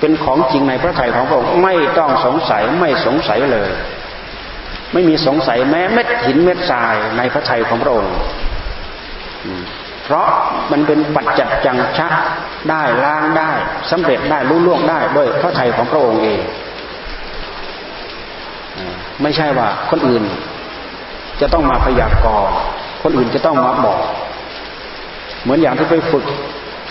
เป็นของจริงในพระไถ่ของพระองค์ไม่ต้องสงสัยไม่สงสัยเลย ไม่มีสงสัยแม้เม็ดหินเม็ดทรายในพระไถ่ของพระองค์ เพราะมันเป็นปัจจัดจังชักได้ล้างได้สำเร็จได้รู้ล่วงได้ด้วยพระไถ่ของพระองค์เอง ไม่ใช่ว่าคนอื่นจะต้องมาพยากรณ์คนอื่นจะต้องมาบอก เหมือนอย่างที่ไปฝึก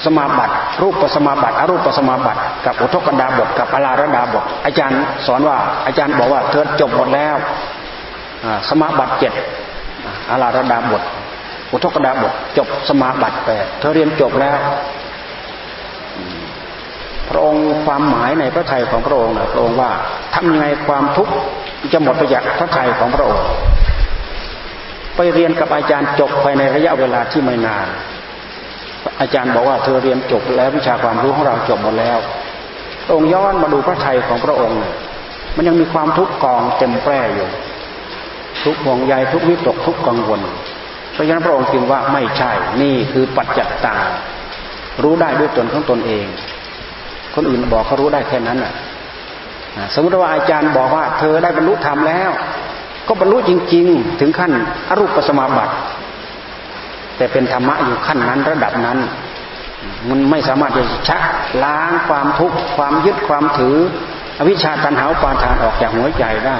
สมาบัติ รูปปสมาบัติอรูปปสมาบัติ กับอุทกดาบทกับอลาระดาบทอาจารย์สอนว่าอาจารย์บอกว่าเธอจบหมดแล้วสมาบัติเจ็ดอลาระดาบท อุทกดาบทจบสมาบัติแปดเธอเรียนจบแล้ว พระองค์ความหมายในพระทัยของพระองค์นะพระองค์ว่าทำยังไงความทุกข์จะหมดไปจากพระทัยของพระองค์ ไปเรียนกับอาจารย์จบภายในระยะเวลาที่ไม่นาน อาจารย์บอกว่าเธอเรียนจบแล้ววิชาความรู้ของเราจบหมดแล้วพระองค์ย้อนมาดูพระทัยของพระองค์มันยังมีความทุกข์กองเต็มแปร่อยู่ ทุกห่วงใยทุกวิตกทุกกังวล เพราะฉะนั้นพระองค์จึงว่าไม่ใช่ นี่คือปัจจัตตา รู้ได้ด้วยตนของตนเอง คนอื่นบอกเขารู้ได้แค่นั้นอะสมมติว่าอาจารย์บอกว่า เธอได้บรรลุธรรมแล้ว ก็บรรลุจริง ๆ ถึงขั้นอรูปสมาบัติ แต่เป็นธรรมะอยู่ขั้นนั้นระดับนั้น มันไม่สามารถจะชักล้างความทุกข์ความยึดความถือ อวิชชาตันหาปาทานออกจากหัวใจได้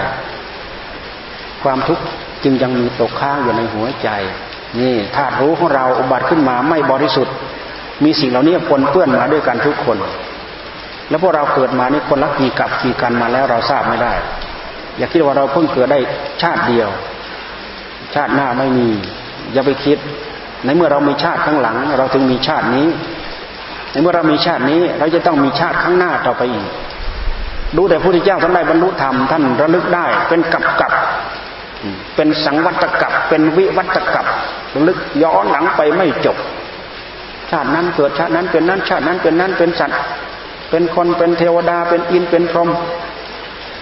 ความทุกข์จึงยังมีตกค้างอยู่ในหัวใจ นี่ธาตุรู้ของเราอุบัติขึ้นมาไม่บริสุทธิ์ มีสิ่งเหล่านี้ปนเปื้อนมาด้วยกันทุกคน แล้วพวกเราเกิดมานี่คนละกี่กับกี่กันมาแล้วเราทราบไม่ได้ อย่าคิดว่าเราเพิ่งเกิดได้ชาติเดียว ชาติหน้าไม่มี อย่าไปคิด ในเมื่อเรามีชาติข้างหลัง เราถึงมีชาตินี้ ในเมื่อเรามีชาตินี้ เราจะต้องมีชาติข้างหน้าต่อไปอีกดูแต่พระพุทธเจ้าท่านได้บรรลุธรรมท่านระลึกได้ เป็นกับกับเป็นสังวัตกับเป็นวิวัตกับ ลึกย้อนหลังไปไม่จบ ชาตินั้นเกิดชาตินั้นเป็นนั้น ชาตินั้นเป็นนั้นเป็นสัตว์เป็นคนเป็นเทวดาเป็นอินเป็นพรหม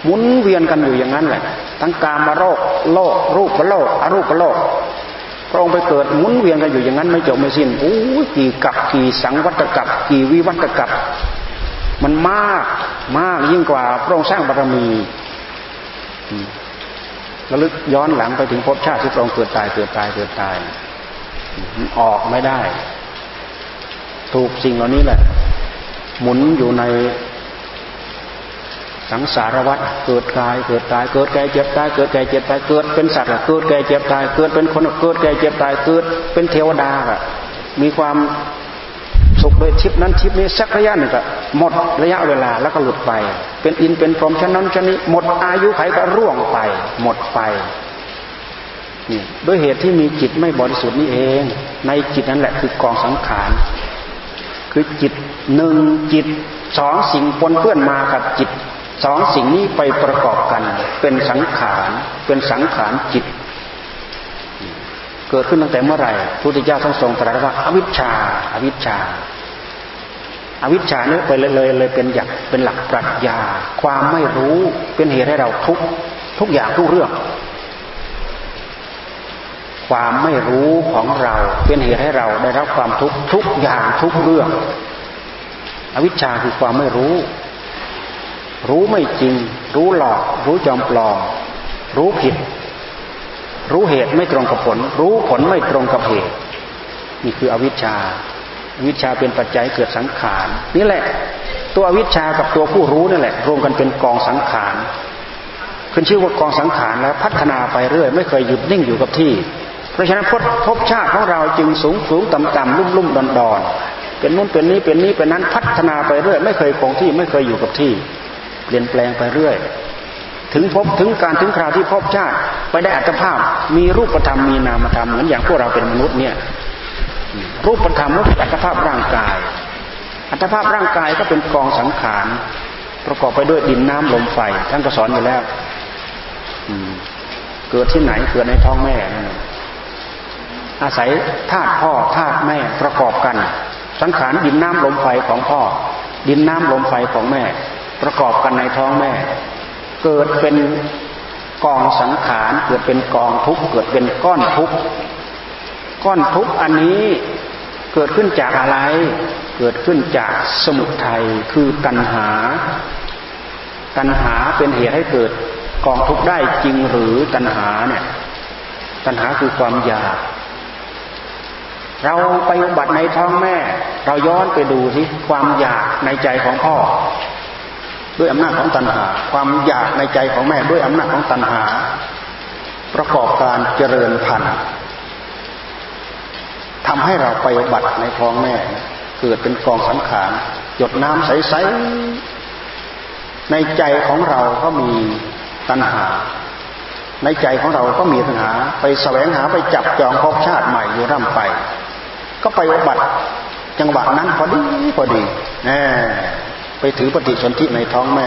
หมุนเวียนกันอยู่อย่างนั้นแหละ ทั้งกามาโรคโลก รูปโลกอรูปโลกพระองค์ไปเกิดหมุนเวียนกันอยู่อย่างนั้นไม่จบไม่สิ้นโอ้กี่กับกี่สังวัตกับกี่วิวัตกับมันมากมากยิ่งกว่าพระองค์สร้างบารมี ระลึกย้อนหลังไปถึงภพชาติที่ตรงเกิดตายเกิดตายเกิดตายมันออกไม่ได้ ถูกสิ่งเหล่านี้แหละ หมุนอยู่ในสังสารวัฏเกิดกายเกิดตายเกิดแก่เจ็บตายเกิดแก่เจ็บตายเกิดเป็นสัตว์เกิดแก่เจ็บตายเกิดเป็นคนเกิดแก่เจ็บตายเกิดเป็นเทวดาอะมีความ สุขโดยชิปนั้นชิปนี้สักระยะหนึ่งก็หมดระยะเวลาแล้วก็หลุดไป เป็นอินเป็นพรหมชั้นนั้นชั้นนี้หมดอายุไขก็ร่วงไป หมดไปนี่ด้วยเหตุที่มีจิตไม่บริสุทธิ์นี่เอง ในจิตนั่นแหละคือกองสังขารคือจิตหนึ่งจิตสองสิ่งปนเปื้อนมากับจิตสองสิ่งนี้ไปประกอบกัน เป็นสังขารเป็นสังขารจิต เกิดขึ้นตั้งแต่เมื่อไหร่พุทธเจ้าทรงทรงตรัสว่าอวิชชาอวิชชา อวิชชาเนี่ยไปเลยเลยเลยเป็นหยักเป็นหลักปรัชญา ความไม่รู้เป็นเหตุให้เราทุกทุกอย่างทุกเรื่อง ความไม่รู้ของเราเป็นเหตุให้เราได้รับความทุกทุกอย่างทุกเรื่อง อวิชชาคือความไม่รู้ รู้ไม่จริง รู้หลอก รู้จอมปลอมรู้ผิด รู้เหตุไม่ตรงกับผล รู้ผลไม่ตรงกับเหตุ นี่คืออวิชชา วิชาเป็นปัจจัยเกิดสังขารนี่แหละ ตัววิชากับตัวผู้รู้นี่แหละ รวมกันเป็นกองสังขารขึ้นชื่อว่ากองสังขารแล้วพัฒนาไปเรื่อย ไม่เคยหยุดนิ่งอยู่กับที่ เพราะฉะนั้นพบชาติของเราจึงสูงสูงต่ำต่ำลุ่มลุ่มดอนดอนเป็นนู้นเป็นนี้เป็นนี้เป็นนั้นพัฒนาไปเรื่อย ไม่เคยคงที่ไม่เคยอยู่กับที่ เปลี่ยนแปลงไปเรื่อย ถึงพบถึงการถึงคราวที่พบชาติ ไปได้อัตภาพมีรูปธรรมมีนามธรรมเหมือนอย่างพวกเราเป็นมนุษย์เนี่ย รูปธรรมก็คืออัตภาพร่างกาย อัตภาพร่างกายก็เป็นกองสังขารประกอบไปด้วยดินน้ำลมไฟท่านก็สอนอยู่แล้วเกิดที่ไหนเกิดในท้องแม่อาศัยธาตุพ่อธาตุแม่ประกอบกัน สังขารดินน้ำลมไฟของพ่อ ดินน้ำลมไฟของแม่ ประกอบกันในท้องแม่ เกิดเป็นกองสังขารเกิดเป็นกองทุกข์เกิดเป็นก้อนทุกข์ ก้อนทุกอันนี้เกิดขึ้นจากอะไร เกิดขึ้นจากสมุทัยคือตัณหา ตัณหาเป็นเหตุให้เกิดกองทุกข์ได้จริงหรือตัณหาเนี่ย ตัณหาคือความอยาก เราไปอุบัติในท้องแม่ เราย้อนไปดูที่ความอยากในใจของพ่อ ด้วยอำนาจของตัณหา ความอยากในใจของแม่ด้วยอำนาจของตัณหา ประกอบการเจริญพันธุ์ ทำให้เราไปบัติในท้องแม่ เกิดเป็นกองสังขารหยดน้ำใสๆในใจของเราก็มีตัณหา ในใจของเราก็มีตัณหา ไปแสวงหาไปจับจองภพชาติใหม่อยู่ร่ำไป ก็ไปบัติจังหวะนั้นพอดีพอดีแน่ไปถือปฏิสนธิในท้องแม่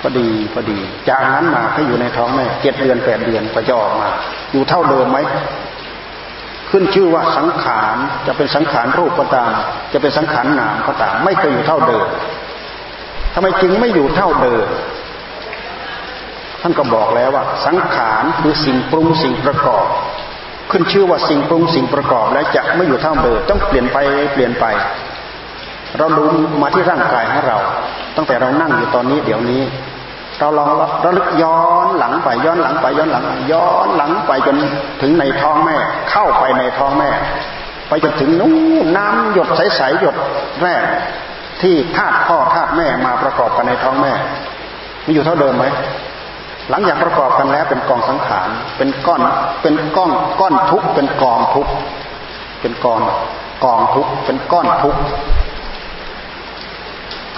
พอดีพอดี จากนั้นมาก็อยู่ในท้องแม่เจ็ดเดือนแปดเดือนก็จะออกมา อยู่เท่าเดิมไหม ขึ้นชื่อว่าสังขารจะเป็นสังขารรูปก็ตาม จะเป็นสังขารนามก็ตาม ไม่เคยอยู่เท่าเดิมทำไมจึงไม่อยู่เท่าเดิมท่านก็บอกแล้วว่า สังขารคือสิ่งปรุงสิ่งประกอบ ขึ้นชื่อว่าสิ่งปรุงสิ่งประกอบ แล้วจะไม่อยู่เท่าเดิมต้องเปลี่ยนไปเปลี่ยนไป เราดูมาที่ร่างกายของเรา ตั้งแต่เรานั่งอยู่ตอนนี้เดี๋ยวนี้ เราลองระลึกย้อนหลังไปย้อนหลังไปย้อนหลังย้อนหลังไปจนถึงในท้องแม่ เข้าไปในท้องแม่ ไปจนถึงนู้นน้ำหยดใสๆหยดแรก ที่ธาตุพ่อธาตุแม่มาประกอบกันในท้องแม่มีอยู่เท่าเดิมไหมหลังจากประกอบกันแล้วเป็นกองสังขารเป็นก้อนเป็นก้อนก้อนทุกเป็นกองทุกเป็นกองกองทุกเป็นก้อนทุก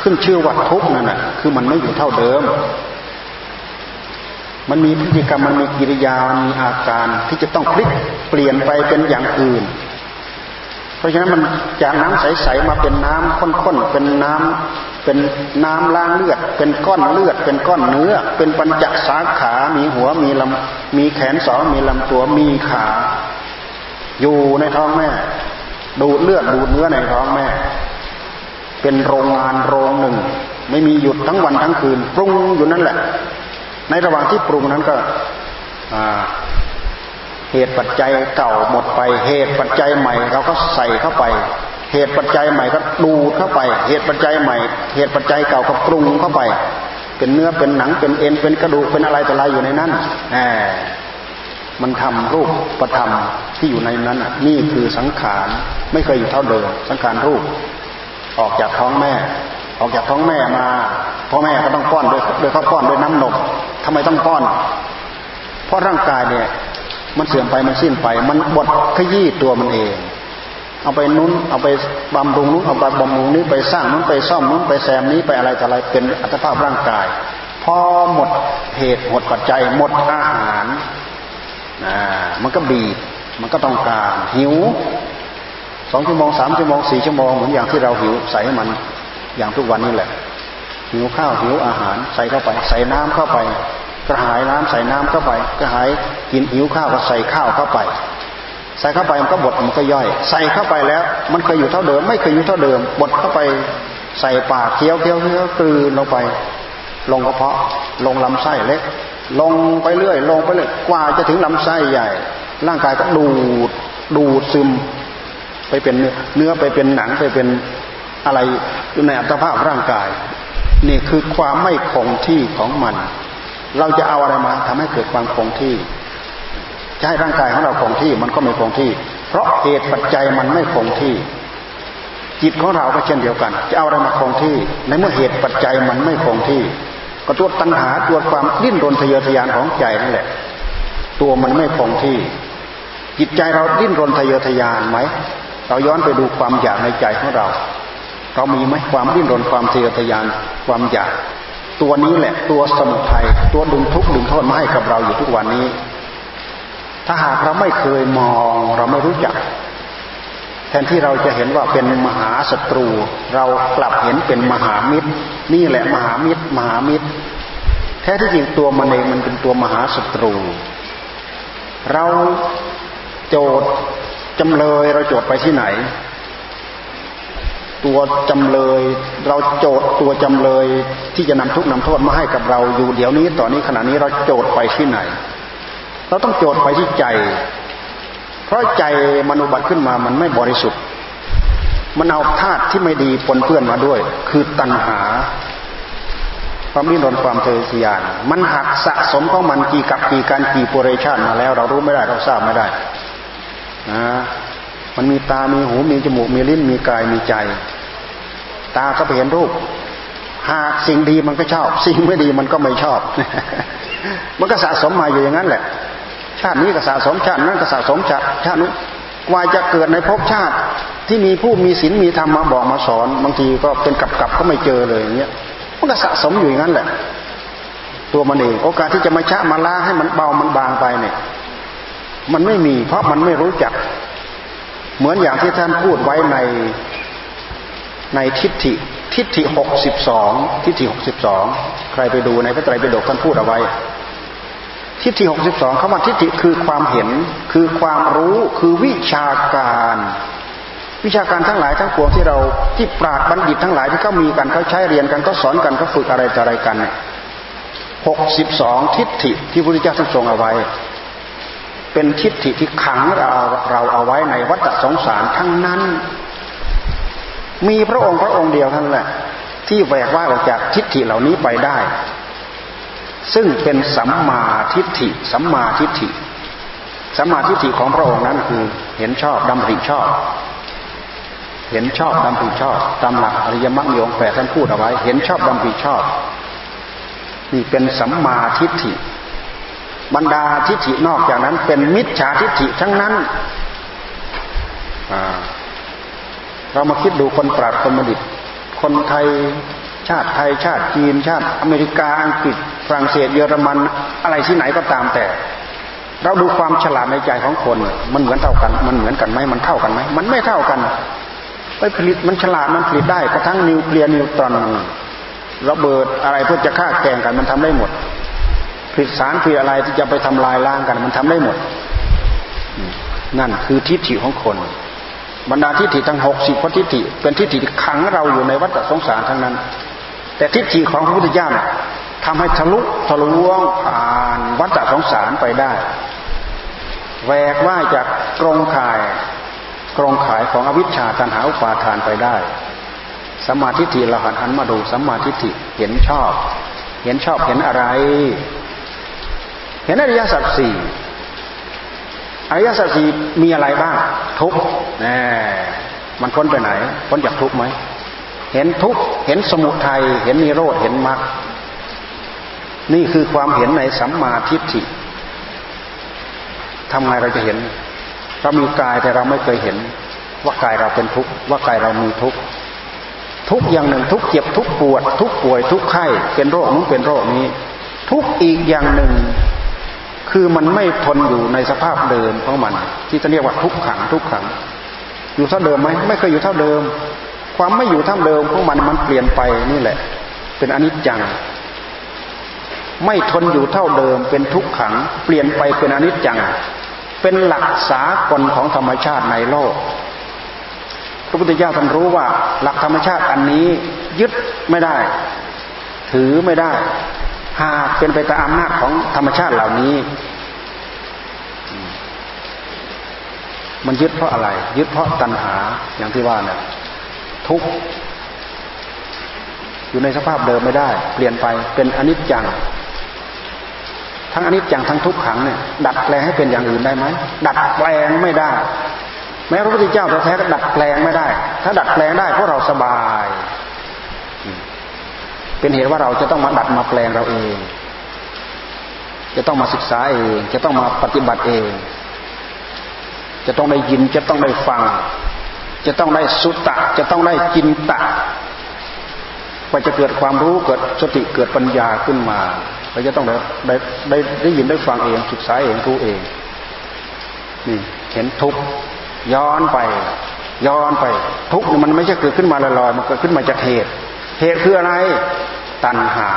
ขึ้นชื่อว่าทุกนั่นแหะคือมันไม่อยู่เท่าเดิม มันมีพฤติกรรมมันมีกิริยามันมีอาการที่จะต้องพลิกเปลี่ยนไปเป็นอย่างอื่น เพราะฉะนั้นมันจากน้ำใสๆมาเป็นน้ำข้นๆเป็นน้ำเป็นน้ำล้างเลือด เป็นก้อนเลือด เป็นก้อนเนื้อ เป็นปัญจสาขา มีหัวมีลำมีแขนสองมีลำตัวมีขา อยู่ในท้องแม่ ดูดเลือดดูดเนื้อในท้องแม่ เป็นโรงงานโรงหนึ่ง ไม่มีหยุดทั้งวันทั้งคืนปรุงอยู่นั่นแหละ ในระหว่างที่ปรุงนั้นก็เหตุปัจจัยเก่าหมดไป เหตุปัจจัยใหม่เราก็ใส่เข้าไป เหตุปัจจัยใหม่ก็ดูดเข้าไป เหตุปัจจัยใหม่ เหตุปัจจัยเก่าก็ปรุงเข้าไป เป็นเนื้อเป็นหนังเป็นเอ็นเป็นกระดูกเป็นอะไรต่ออะไรอยู่ในนั้นแหมมันทำรูปประธรรมที่อยู่ในนั้นนี่คือสังขารไม่เคยอยู่เท่าเดิมสังขารรูป ออกจากท้องแม่ ออกจากท้องแม่มาพ่อแม่ก็ต้องป้อนด้วยด้วยข้าวป้อนด้วยน้ำนมทำไมต้องป้อน เพราะร่างกายเนี่ย มันเสื่อมไปมันสิ้นไป มันบดขยี้ตัวมันเอง เอาไปนุ้นเอาไปบำรุงนุ้นเอาไปบำรุงนี้ไปสร้างนุ้นไปซ่อมนุ้นไปแซมนี้ไปอะไรต่ออะไรเป็นอัตภาพร่างกายพอหมดเหตุหมดปัจจัยหมดอาหารอ่มันก็บีบมันก็ต้องการหิวสองชั่วโมงสามชั่วโมงสี่ชั่วโมงเหมือนอย่างที่เราหิวใส่ให้มัน อย่างทุกวันนี้แหละหิวข้าวหิวอาหารใส่เข้าไป ใส่น้ำเข้าไป กระหายน้ำใส่น้ำเข้าไปกระหายกินหิวข้าวก็ใส่ข้าวเข้าไป ใส่เข้าไปมันก็บดมันก็ย่อย ใส่เข้าไปแล้ว มันเคยอยู่เท่าเดิม ไม่เคยอยู่เท่าเดิมบดเข้าไปใส่ปากเคี้ยวเคี้ยวเคี้ยวกลืนลงไป ลงกระเพาะลงลำไส้เล็ก ลงไปเรื่อย ลงไปเรื่อยกว่าจะถึงลำไส้ใหญ่ ร่างกายก็ดูดดูดซึม ไปเป็นเนื้อไปเป็นหนังไปเป็น อะไรอยู่ในอัตภาพร่างกาย นี่คือความไม่คงที่ของมัน เราจะเอาอะไรมาทำให้เกิดความคงที่จะให้ร่างกายของเราคงที่มันก็ไม่คงที่ เพราะเหตุปัจจัยมันไม่คงที่ จิตของเราก็เช่นเดียวกัน จะเอาอะไรมาคงที่ ในเมื่อเหตุปัจจัยมันไม่คงที่ ก็ตัวตัณหาตัวความดิ้นรนทะเยอทะยานของใจนั่นแหละ ตัวมันไม่คงที่ จิตใจเราดิ้นรนทะเยอทะยานไหมเราย้อนไปดูความอยากในใจของเรา เรามีไหมความดิ้นรนความเสียทยานความอยาก ตัวนี้แหละ ตัวสมุทัยตัวดึงทุกข์ดึงโทษมาให้กับเราอยู่ทุกวันนี้ ถ้าหากเราไม่เคยมองเราไม่รู้จัก แทนที่เราจะเห็นว่าเป็นมหาศัตรู เรากลับเห็นเป็นมหามิตร นี่แหละมหามิตร มหามิตร แท้ที่จริงตัวมันเองมันเป็นตัวมหาศัตรู เราโจทย์จำเลยเราโจทย์ไปที่ไหน ตัวจำเลย เราโจทย์ตัวจำเลย ที่จะนำทุกนำโทษมาให้กับเราอยู่เดี๋ยวนี้ตอนนี้ขณะนี้เราโจทย์ไปที่ไหน เราต้องโจทย์ไปที่ใจ เพราะใจมนุบัติขึ้นมามันไม่บริสุทธิ์ มันเอาธาตุที่ไม่ดีปนเปื้อนมาด้วย คือตัณหา ความดิ้นรนความเทอทยาน มันหักสะสมของมันกี่กับกี่การกี่ปุเรชาติมาแล้ว เรารู้ไม่ได้เราทราบไม่ได้นะ มันมีตา มีหู มีจมูก มีลิ้น มีกาย มีใจ ตาก็ไปเห็นรูป หากสิ่งดีมันก็ชอบ สิ่งไม่ดีมันก็ไม่ชอบ มันก็สะสมมาอยู่อย่างนั้นแหละ ชาตินี้ก็สะสมชาตินั้นก็สะสมชาติชาตินู้นกว่าจะเกิดในภพชาติที่มีผู้มีศีลมีธรรมมาบอกมาสอน บางทีก็เป็นกับกับก็ไม่เจอเลยอย่างเงี้ยมันก็สะสมอยู่อย่างนั้นแหละ ตัวมันเองโอกาสที่จะมาชะมาล้าให้มันเบามันบางไปเนี่ย มันไม่มีเพราะมันไม่รู้จัก เหมือนอย่างที่ท่านพูดไว้ในในทิฏฐิทิฏฐิหกสิบสองทิฏฐิหกสิบสองใครไปดูในพระไตรปิฎกท่านพูดเอาไว้ ทิฏฐิหกสิบสองคำว่าทิฏฐิคือความเห็นคือความรู้คือวิชาการ วิชาการทั้งหลายทั้งปวงที่เราที่ปราดบัณฑิตทั้งหลายที่เขามีกันเขาใช้เรียนกันเขาสอนกันเขาฝึกอะไรต่ออะไรกันเนี่ยหกสิบสองทิฏฐิที่พระพุทธเจ้าทรงเอาไว้ เป็นทิฏฐิที่ขังเราเราเอาไว้ในวัฏสงสารทั้งนั้น มีพระองค์พระองค์เดียวท่านแหละ ที่แหวกว่าออกจากทิฏฐิเหล่านี้ไปได้ ซึ่งเป็นสัมมาทิฏฐิสัมมาทิฏฐิสัมมาทิฏฐิของพระองค์นั้นคือเห็นชอบดำริชอบ เห็นชอบดำริชอบตามหลักอริยมรรคโยงแปดท่านพูดเอาไว้ เห็นชอบดำริชอบ นี่เป็นสัมมาทิฏฐิ บรรดาทิฏฐินอกจากนั้น เป็นมิจฉาทิฏฐิทั้งนั้นเรามาคิดดูคนปราดคนมดิต คนไทยชาติไทยชาติจีนชาติอเมริกาอังกฤษฝรั่งเศสเยอรมันอะไรที่ไหนก็ตามแต่ เราดูความฉลาดในใจของคน มันเหมือนเท่ากัน มันเหมือนกันไหมมันเท่ากันไหมมันไม่เท่ากันไปผลิตมันฉลาดมันผลิตได้กระทั่งนิวเคลียร์นิวตรอนระเบิดอะไรเพื่อจะฆ่าแกงกันมันทำได้หมด ผลิตสารผลิตอะไรที่จะไปทำลายล้างกัน มันทำได้หมด นั่นคือทิฏฐิของคน บรรดาทิฏฐิทั้งหกสิบพทิฏฐิเป็นทิฏฐิขังเราอยู่ในวัฏสงสารทั้งนั้น แต่ทิฏฐิของพระพุทธเจ้าทำให้ทะลุทะลวงผ่านวัฏสงสารไปได้แหวกว่ายจากกรงข่ายกรงข่ายของอวิชชาตันหาอุปาทานไปได้สัมมาทิฏฐิเราหันหันมาดูสัมมาทิฏฐิเห็นชอบ เห็นชอบเห็นอะไร เห็นอริยสัจสี่อริยสัจสี่มีอะไรบ้าง ทุกแน่มันพ้นไปไหน พ้นจากทุกไหม เห็นทุกเห็นสมุทัยเห็นนิโรธเห็นมรรคนี่คือความเห็นในสัมมาทิฏฐิทำไงเราจะเห็น เรามีกายแต่เราไม่เคยเห็น ว่ากายเราเป็นทุกข์ว่ากายเรามีทุกข์ทุกอย่างหนึ่งทุกเจ็บทุกปวด ทุกป่วยทุกไข้เป็นโรคนู้นเป็นโรคนี้ ทุกอีกอย่างหนึ่ง คือมันไม่ทนอยู่ในสภาพเดิมของมัน ที่จะเรียกว่าทุกขังทุกขัง อยู่เท่าเดิมไหมไม่เคยอยู่เท่าเดิม ความไม่อยู่เท่าเดิมของมันมันเปลี่ยนไปนี่แหละ เป็นอนิจจัง ไม่ทนอยู่เท่าเดิม เป็นทุกขัง เปลี่ยนไปเป็นอนิจจัง เป็นหลักสากลของธรรมชาติในโลกพระพุทธเจ้าท่านรู้ว่า หลักธรรมชาติอันนี้ยึดไม่ได้ ถือไม่ได้ หากเป็นไปตามอำนาจของธรรมชาติเหล่านี้ มันยึดเพราะอะไร ยึดเพราะตัณหาอย่างที่ว่าเนี่ยทุกอยู่ในสภาพเดิมไม่ได้ เปลี่ยนไปเป็นอนิจจัง ทั้งอนิจจังทั้งทุกขังเนี่ยดัดแปลงให้เป็นอย่างอื่นได้ไหมดัดแปลงไม่ได้ แม้พระพุทธเจ้าแท้ๆก็ดัดแปลงไม่ได้ ถ้าดัดแปลงได้พราะเราสบาย เป็นเหตุว่าเราจะต้องมาดัดมาแปลงเราเอง จะต้องมาศึกษาเอง จะต้องมาปฏิบัติเอง จะต้องได้ยิน จะต้องได้ฟัง จะต้องได้สุตตะ จะต้องได้จินตะว่าจะเกิดความรู้เกิดสติเกิดปัญญาขึ้นมาเราจะต้องได้ได้ได้ได้ยินได้ฟังเองศึกษาเองรู้เองนี่เห็นทุกข์ย้อนไป ย้อนไป ทุกข์มันไม่ใช่เกิดขึ้นมาลอยๆมันเกิดขึ้นมาจากเหตุ เหตุคืออะไร ตัณหา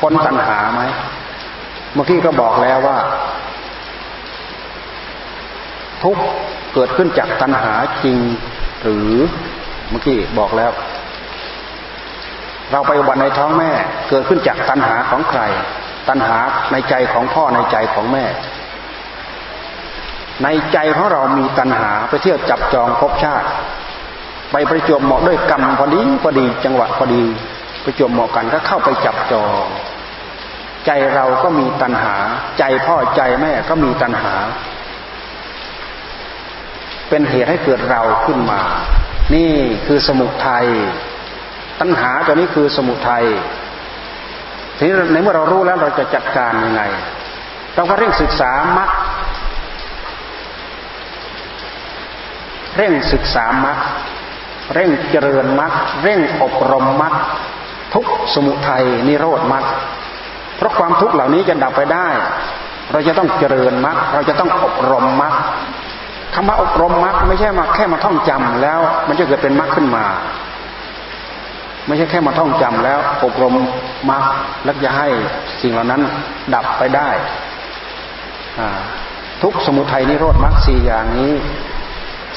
พ้นตัณหาไหมเมื่อกี้ก็บอกแล้วว่า ทุกเกิดขึ้นจากตัณหาจริงหรือเมื่อกี้บอกแล้ว เราไปวันในท้องแม่ เกิดขึ้นจากตัณหาของใคร ตัณหาในใจของพ่อในใจของแม่ ในใจของเรามีตัณหาไปเที่ยวจับจองภพชาติ ไปประจวบเหมาะด้วยกรรมพอดีพอดีจังหวะพอดี ประจวบเหมาะกันก็เข้าไปจับจองใจเราก็มีตัณหา ใจพ่อใจแม่ก็มีตัณหา เป็นเหตุให้เกิดเราขึ้นมา นี่คือสมุทัยตัณหาตัวนี้คือสมุทัยทีนี้ในเมื่อเรารู้แล้วเราจะจัดการยังไงเราก็เร่งศึกษามรรคเร่งศึกษามรรค เร่งเจริญมรรคเร่งอบรมมรรคทุกสมุทัยนิโรธมรรคเพราะความทุกข์เหล่านี้จะดับไปได้ เราจะต้องเจริญมรรคเราจะต้องอบรมมรรคคำว่าอบรมมรรคไม่ใช่มาแค่มาท่องจำแล้ว มันจะเกิดเป็นมรรคขึ้นมา ไม่ใช่แค่มาท่องจำแล้ว อบรมมรรคแล้วจะให้สิ่งเหล่านั้นดับไปได้ทุกสมุทัยนิโรธมรรคสี่อย่างนี้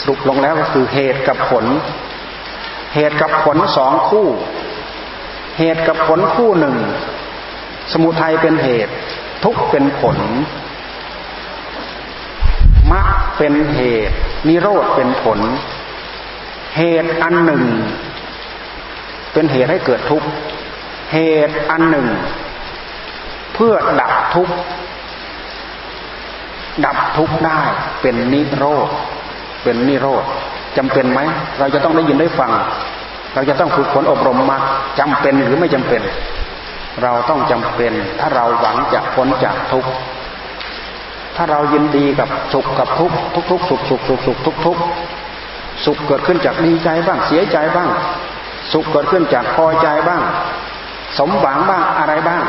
สรุปลงแล้วก็คือเหตุกับผล เหตุกับผลสองคู่ เหตุกับผลคู่หนึ่ง สมุทัยเป็นเหตุ ทุกเป็นผลมรรคเป็นเหตุ นิโรธเป็นผล เหตุอันหนึ่ง เป็นเหตุให้เกิดทุกข์ เหตุอันหนึ่ง เพื่อดับทุกข์ดับทุกข์ได้เป็นนิโรธเป็นนิโรธ จำเป็นไหมเราจะต้องได้ยินได้ฟัง เราจะต้องฝึกฝนอบรมมาจำเป็นหรือไม่จำเป็น เราต้องจำเป็น ถ้าเราหวังจะพ้นจากทุกข์ถ้าเรายินดีกับสุขกับทุกข์ทุกทุกสุขสุขสุขสุขทุกทุกสุขเกิดขึ้นจากดีใจบ้างเสียใจบ้าง สุขเกิดขึ้นจากพอใจบ้าง สมหวังบ้างอะไรบ้าง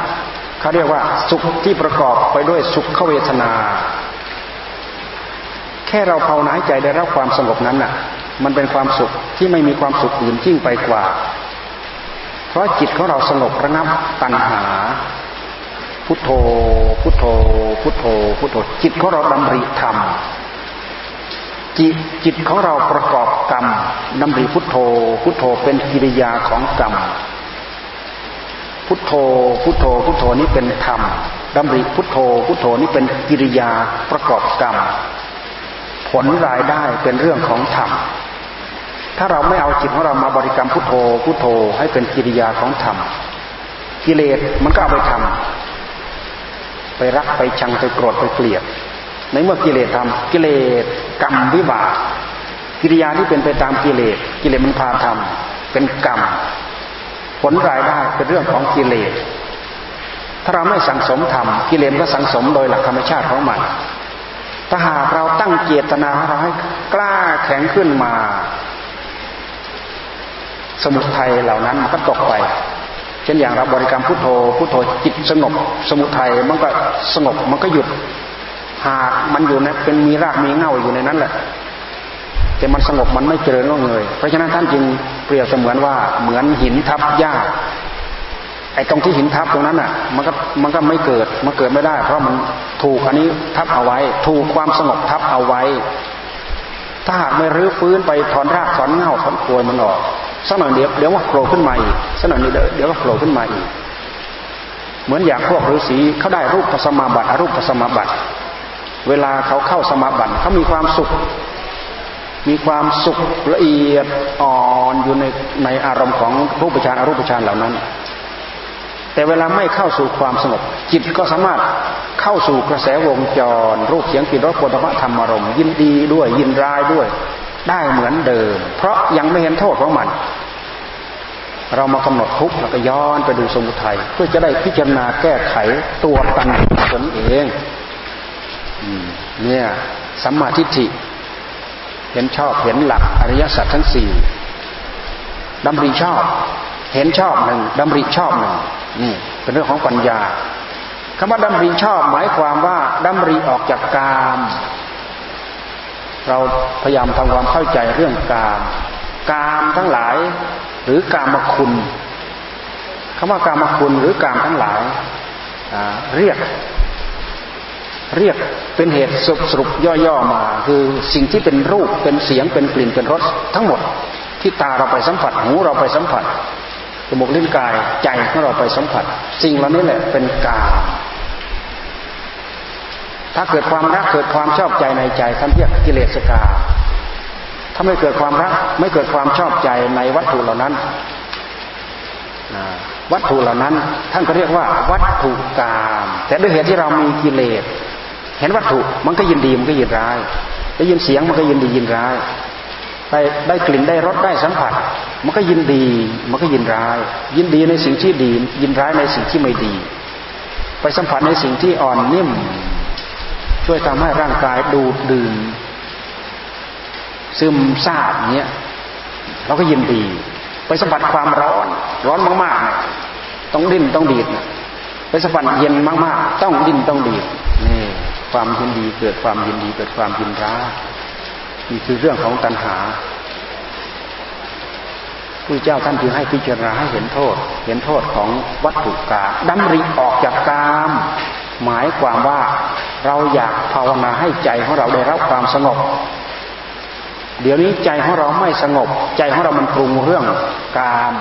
เขาเรียกว่าสุขที่ประกอบไปด้วยสุขเวทนา ค่เราภาวนาใจได้รับความสงบนั้นน่ะ มันเป็นความสุขที่ไม่มีความสุขอื่นยิ่งไปกว่า เพราะจิตของเราสงบระงับตัณหา พุทโธ พุทโธ พุทโธ พุทโธ จิตของเราดำริธรรมจิตจิตของเราประกอบกรรมดำริพุทโธ พุทโธเป็นกิริยาของกรรมพุทโธ พุทโธ พุทโธนี้เป็นธรรมดำริพุทโธ พุทโธนี้เป็นกิริยาประกอบกรรม ลรายได้เป็นเรื่องของธรรมถ้าเราไม่เอาจิตของเรามาบริกรรมพุทโธพุทโธให้เป็นกิริยาของธรรมกิเลสมันก็เอาไปทำไปรักไปชังไปโกรธไปเกลียดในเมื่อกิเลสทำกิเลสกรรมวิบากกิริยาที่เป็นไปตามกิเลสกิเลสมันพาทำเป็นกรรม ผลรายได้เป็นเรื่องของกิเลสถ้าเราไม่สังสมธรรมกิเลสก็สังสมโดยหลักธรรมชาติของมัน ถ้าหากเราตั้งเจตนาเราให้กล้าแข็งขึ้นมา สมุทัยเหล่านั้นมันก็ตกไป เช่นอย่างเราบริกรรมพุทโธพุทโธจิตสงบ สมุทัยมันก็สงบมันก็หยุด หากมันอยู่ในเป็นมีรากมีเง่าอยู่ในนั้นแหละแต่มันสงบมันไม่เจริญงอกเงยเพราะฉะนั้นท่านจึงเปรียบเสมือนว่าเหมือนหินทับหญ้า ไอ้ตรงที่หินทับตรงนั้นอะ มันก็มันก็ไม่เกิดมันเกิดไม่ได้ เพราะมันถูกอันนี้ทับเอาไว้ ถูกความสงบทับเอาไว้ ถ้าหากไม่รื้อฟื้นไปถอนรากถอนเงาถอนโคนมันออกสักหน่อยเดี๋ยวเดี๋ยวว่าโผล่ขึ้นมาอีกสักหน่อยเดี๋ยวเดี๋ยวก็โผล่ขึ้นมาอีก เหมือนอย่างพวกฤาษีเขาได้รูปสมาบัติอรูปสมาบัติ เวลาเขาเข้าสมาบัติเขามีความสุข มีความสุขละเอียดอ่อนอยู่ในในอารมณ์ของรูปฌานอรูปฌานเหล่านั้น แต่เวลาไม่เข้าสู่ความสงบ จิตก็สามารถเข้าสู่กระแสวงจร รูปเสียงกลิ่นรสปุถะธรรมารมยินดีด้วยยินร้ายด้วย ได้เหมือนเดิม เพราะยังไม่เห็นโทษของมัน เรามากำหนดทุกข์แล้วก็ย้อนไปดูสมุทัยเพื่อจะได้พิจารณาแก้ไขตัวตันตนเองเนี่ยสัมมาทิฏฐิเห็นชอบเห็นหลักอริยสัจทั้งสี่ดำริชอบ เห็นชอบหนึ่งดำริชอบหนึ่งนี่ เป็นเรื่องของปัญญาคำว่าดำริชอบหมายความว่าดำริออกจากกาม เราพยายามทำความเข้าใจเรื่องกาม กามทั้งหลาย หรือกามคุณคำว่ากามคุณหรือกามทั้งหลายเรียก เรียกเป็นเหตุสรุปย่อๆมา คือสิ่งที่เป็นรูปเป็นเสียงเป็นกลิ่นเป็นรสทั้งหมด ที่ตาเราไปสัมผัสหูเราไปสัมผัส จมูกลิ้นกายใจของเราไปสัมผัส สิ่งเหล่านี้แหละเป็นกามถ้าเกิดความรักเกิดความชอบใจในใจท่านเรียกกิเลสกา ถ้าไม่เกิดความรักไม่เกิดความชอบใจในวัตถุเหล่านั้น วัตถุเหล่านั้น ท่านก็เรียกว่าวัตถุกาม แต่ด้วยเหตุที่เรามีกิเลส เห็นวัตถุมันก็ยินดีมันก็ยินร้าย ได้ยินเสียงมันก็ยินดียินร้าย ได้ได้กลิ่นได้รสได้สัมผัส มันก็ยินดี มันก็ยินร้าย ยินดีในสิ่งที่ดี ยินร้ายในสิ่งที่ไม่ดี ไปสัมผัสในสิ่งที่อ่อนนิ่ม ช่วยทำให้ร่างกายดูดดื่มซึมซาบเนี้ยเราก็ยินดี ไปสัมผัสความร้อน ร้อนมากๆ ต้องดิ้นต้องดีดไปสัมผัสเย็นมากๆ ต้องดิ้นต้องดีดนี่ความยินดีเกิดความยินดีเกิดความยินร้าย นี่คือเรื่องของตัณหาผู้เจ้าท่านจึงให้พิจารณาให้เห็นโทษ เห็นโทษของวัตถุกาดำริออกจากกาม หมายความว่าเราอยากภาวนาให้ใจของเราได้รับความสงบ เดี๋ยวนี้ใจของเราไม่สงบ ใจของเรามันปรุงเรื่องกาม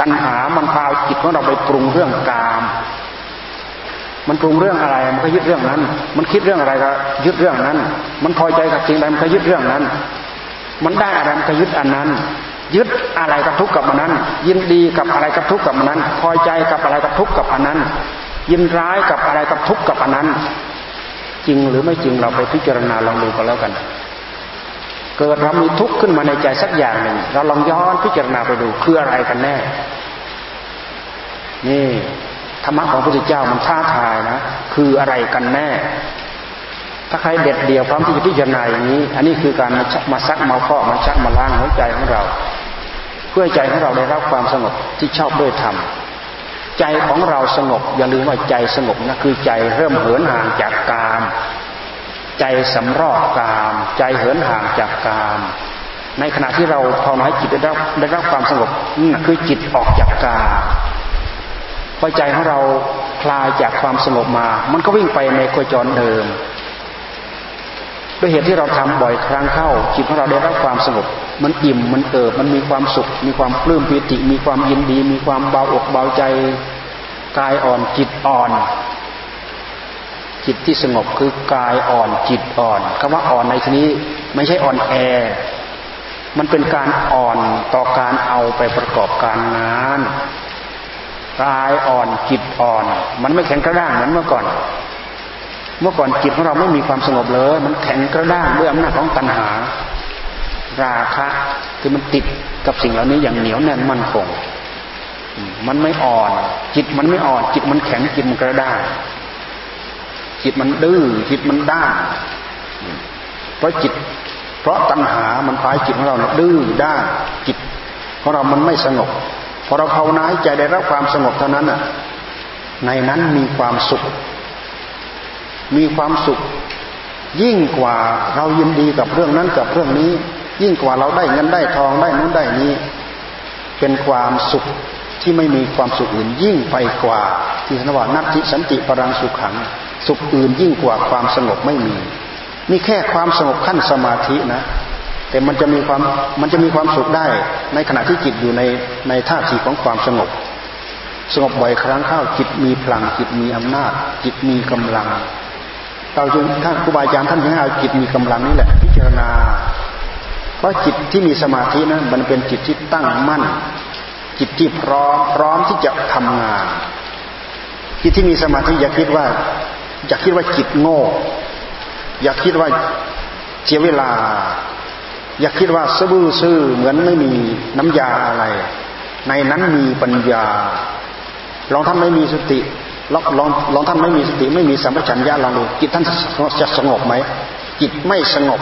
ตัณหามันพาจิตของเราไปปรุงเรื่องกาม มันปรุงเรื่องอะไร มันก็ยึดเรื่องนั้น มันคิดเรื่องอะไรก็ยึดเรื่องนั้น มันพอใจกับสิ่งใดมันก็ยึดเรื่องนั้น มันได้อะไรมันก็ยึดอันนั้น ยึดอะไรกับทุกข์กับมันนั้น ยินดีกับอะไรกับทุกข์กับมันนั้น พอใจกับอะไรกับทุกข์กับอันนั้น ยินร้ายกับอะไรกับทุกข์กับอันนั้น จริงหรือไม่จริงเราไปพิจารณาลองดูกันแล้วกัน เกิดเรามีทุกข์ขึ้นมาในใจสักอย่างหนึ่งเราลองย้อนพิจารณาไปดูคืออะไรกันแน่ นี่ รรมะของพระพุทธเจ้ามันท้าทายนะคืออะไรกันแน่ ถ้าใครเด็ดเดียวพร้อมที่จะพิจารณาอย่างนี้ อันนี้คือการมาชักมาซักมาฟอกมาชักมาล้างหัวใจของเรา เพื่อใจของเราได้รับความสงบที่ชอบด้วยธรรมใจของเราสงบอย่าลืมว่าใจสงบนะคือใจเริ่มเหินห่างจากกาม ใจสำรอกกาม ใจเหินห่างจากกาม ในขณะที่เราภาวนาจิตได้รับได้รับความสงบนั่นคือจิตออกจากกาม พอใจของเราคลายจากความสงบมา มันก็วิ่งไปในโคจรเดิม ด้วยเหตุที่เราทำบ่อยครั้งเข้าจิตของเราได้รับความสงบ มันอิ่มมันเอิบมันมีความสุข มีความปลื้มปิติ มีความยินดี มีความเบาอกเบาใจกายอ่อนจิตอ่อน จิตที่สงบคือกายอ่อนจิตอ่อนคำว่าอ่อนในที่นี้ไม่ใช่อ่อนแอ มันเป็นการอ่อนต่อการเอาไปประกอบการงาน กายอ่อนจิตอ่อน มันไม่แข็งกระด้างเหมือนเมื่อก่อน เมื่อก่อนจิตของเราไม่มีความสงบเลย มันแข็งกระด้างด้วยอำนาจของตัณหา ราคะคือมันติดกับสิ่งเหล่านี้อย่างเหนียวแน่นมั่นคง มันไม่อ่อน จิตมันไม่อ่อน จิตมันแข็งจิตมันกระด้างจิตมันดื้อจิตมันด้านเพราะจิต เพราะตัณหามันพายจิตของเราดื้อด้านจิตของเรามันไม่สงบ พอเราภาวนาให้ใจได้รับความสงบเท่านั้นน่ะ ในนั้นมีความสุข มีความสุข ยิ่งกว่าเรายินดีกับเรื่องนั้นกับเรื่องนี้ ยิ่งกว่าเราได้เงินได้ทองได้นู้นได้นี้ เป็นความสุขที่ไม่มีความสุขอื่นยิ่งไปกว่า ที่นว่านัตติสันติปรังสุขขัง สุขอื่นยิ่งกว่าความสงบไม่มี นี่แค่ความสงบขั้นสมาธินะ แต่มันจะมีความมันจะมีความสุขได้ ในขณะที่จิตอยู่ในในท่าทีของความสงบ สงบบ่อยครั้งเข้าจิตมีพลัง จิตมีอำนาจ จิตมีกำลัง เราจึงท่านครูบาอาจารย์ท่านจึงให้เอาจิตมีกำลังนี่แหละ พิจารณา เพราะจิตที่มีสมาธินั้นมันเป็นจิตที่ตั้งมั่น จิตที่พร้อมพร้อมที่จะทำงาน จิตที่มีสมาธิอย่าคิดว่าอย่าคิดว่าจิตโง่ อย่าคิดว่าเสียเวลา อย่าคิดว่าซื่อซื่อเหมือนไม่มีน้ำยาอะไร ในนั้นมีปัญญา ลองท่านไม่มีสติลองลองลองท่านไม่มีสติไม่มีสัมปชัญญะลองดูจิตท่านจะสงบไหมจิตไม่สงบ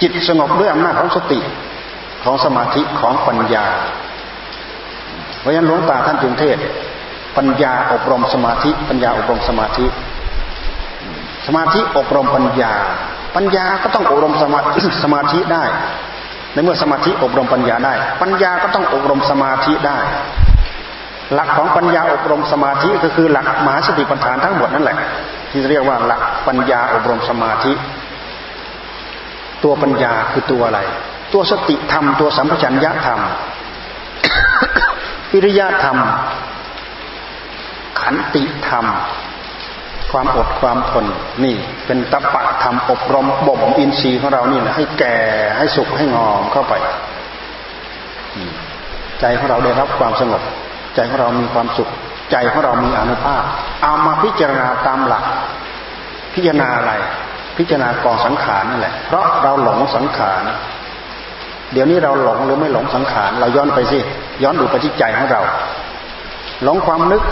จิตสงบด้วยอำนาจของสติของสมาธิของปัญญา เพราะฉะนั้นหลวงตาท่านจึงเทศ ปัญญาอบรมสมาธิ ปัญญาอบรมสมาธิ สมาธิอบรมปัญญา ปัญญาก็ต้องอบรมสมาสมาธิได้ ในเมื่อสมาธิอบรมปัญญาได้ ปัญญาก็ต้องอบรมสมาธิได้ หลักของปัญญาอบรมสมาธิก็คือหลักมหาสติปัฏฐานทั้งหมดนั่นแหละ ที่เรียกว่าหลักปัญญาอบรมสมาธิ ตัวปัญญาคือตัวอะไร ตัวสติธรรมตัวสัมปชัญญะธรรมวิริยะธรรม ขันติธรรม ความอดความทนนี่ เป็นตปะธรรมอบรมบ่มอินทรีย์ของเรานี่แหละให้แก่ให้สุขให้งอมเข้าไปใจของเราได้รับความสงบ ใจของเรามีความสุข ใจของเรามีอนุภาพ เอามาพิจารณาตามหลัก พิจารณาอะไร พิจารณากองสังขารนั่นแหละ เพราะเราหลงสังขารเดี๋ยวนี้เราหลงหรือไม่หลงสังขาร เราย้อนไปสิ ย้อนดูไปที่ใจของเรา หลงความนึก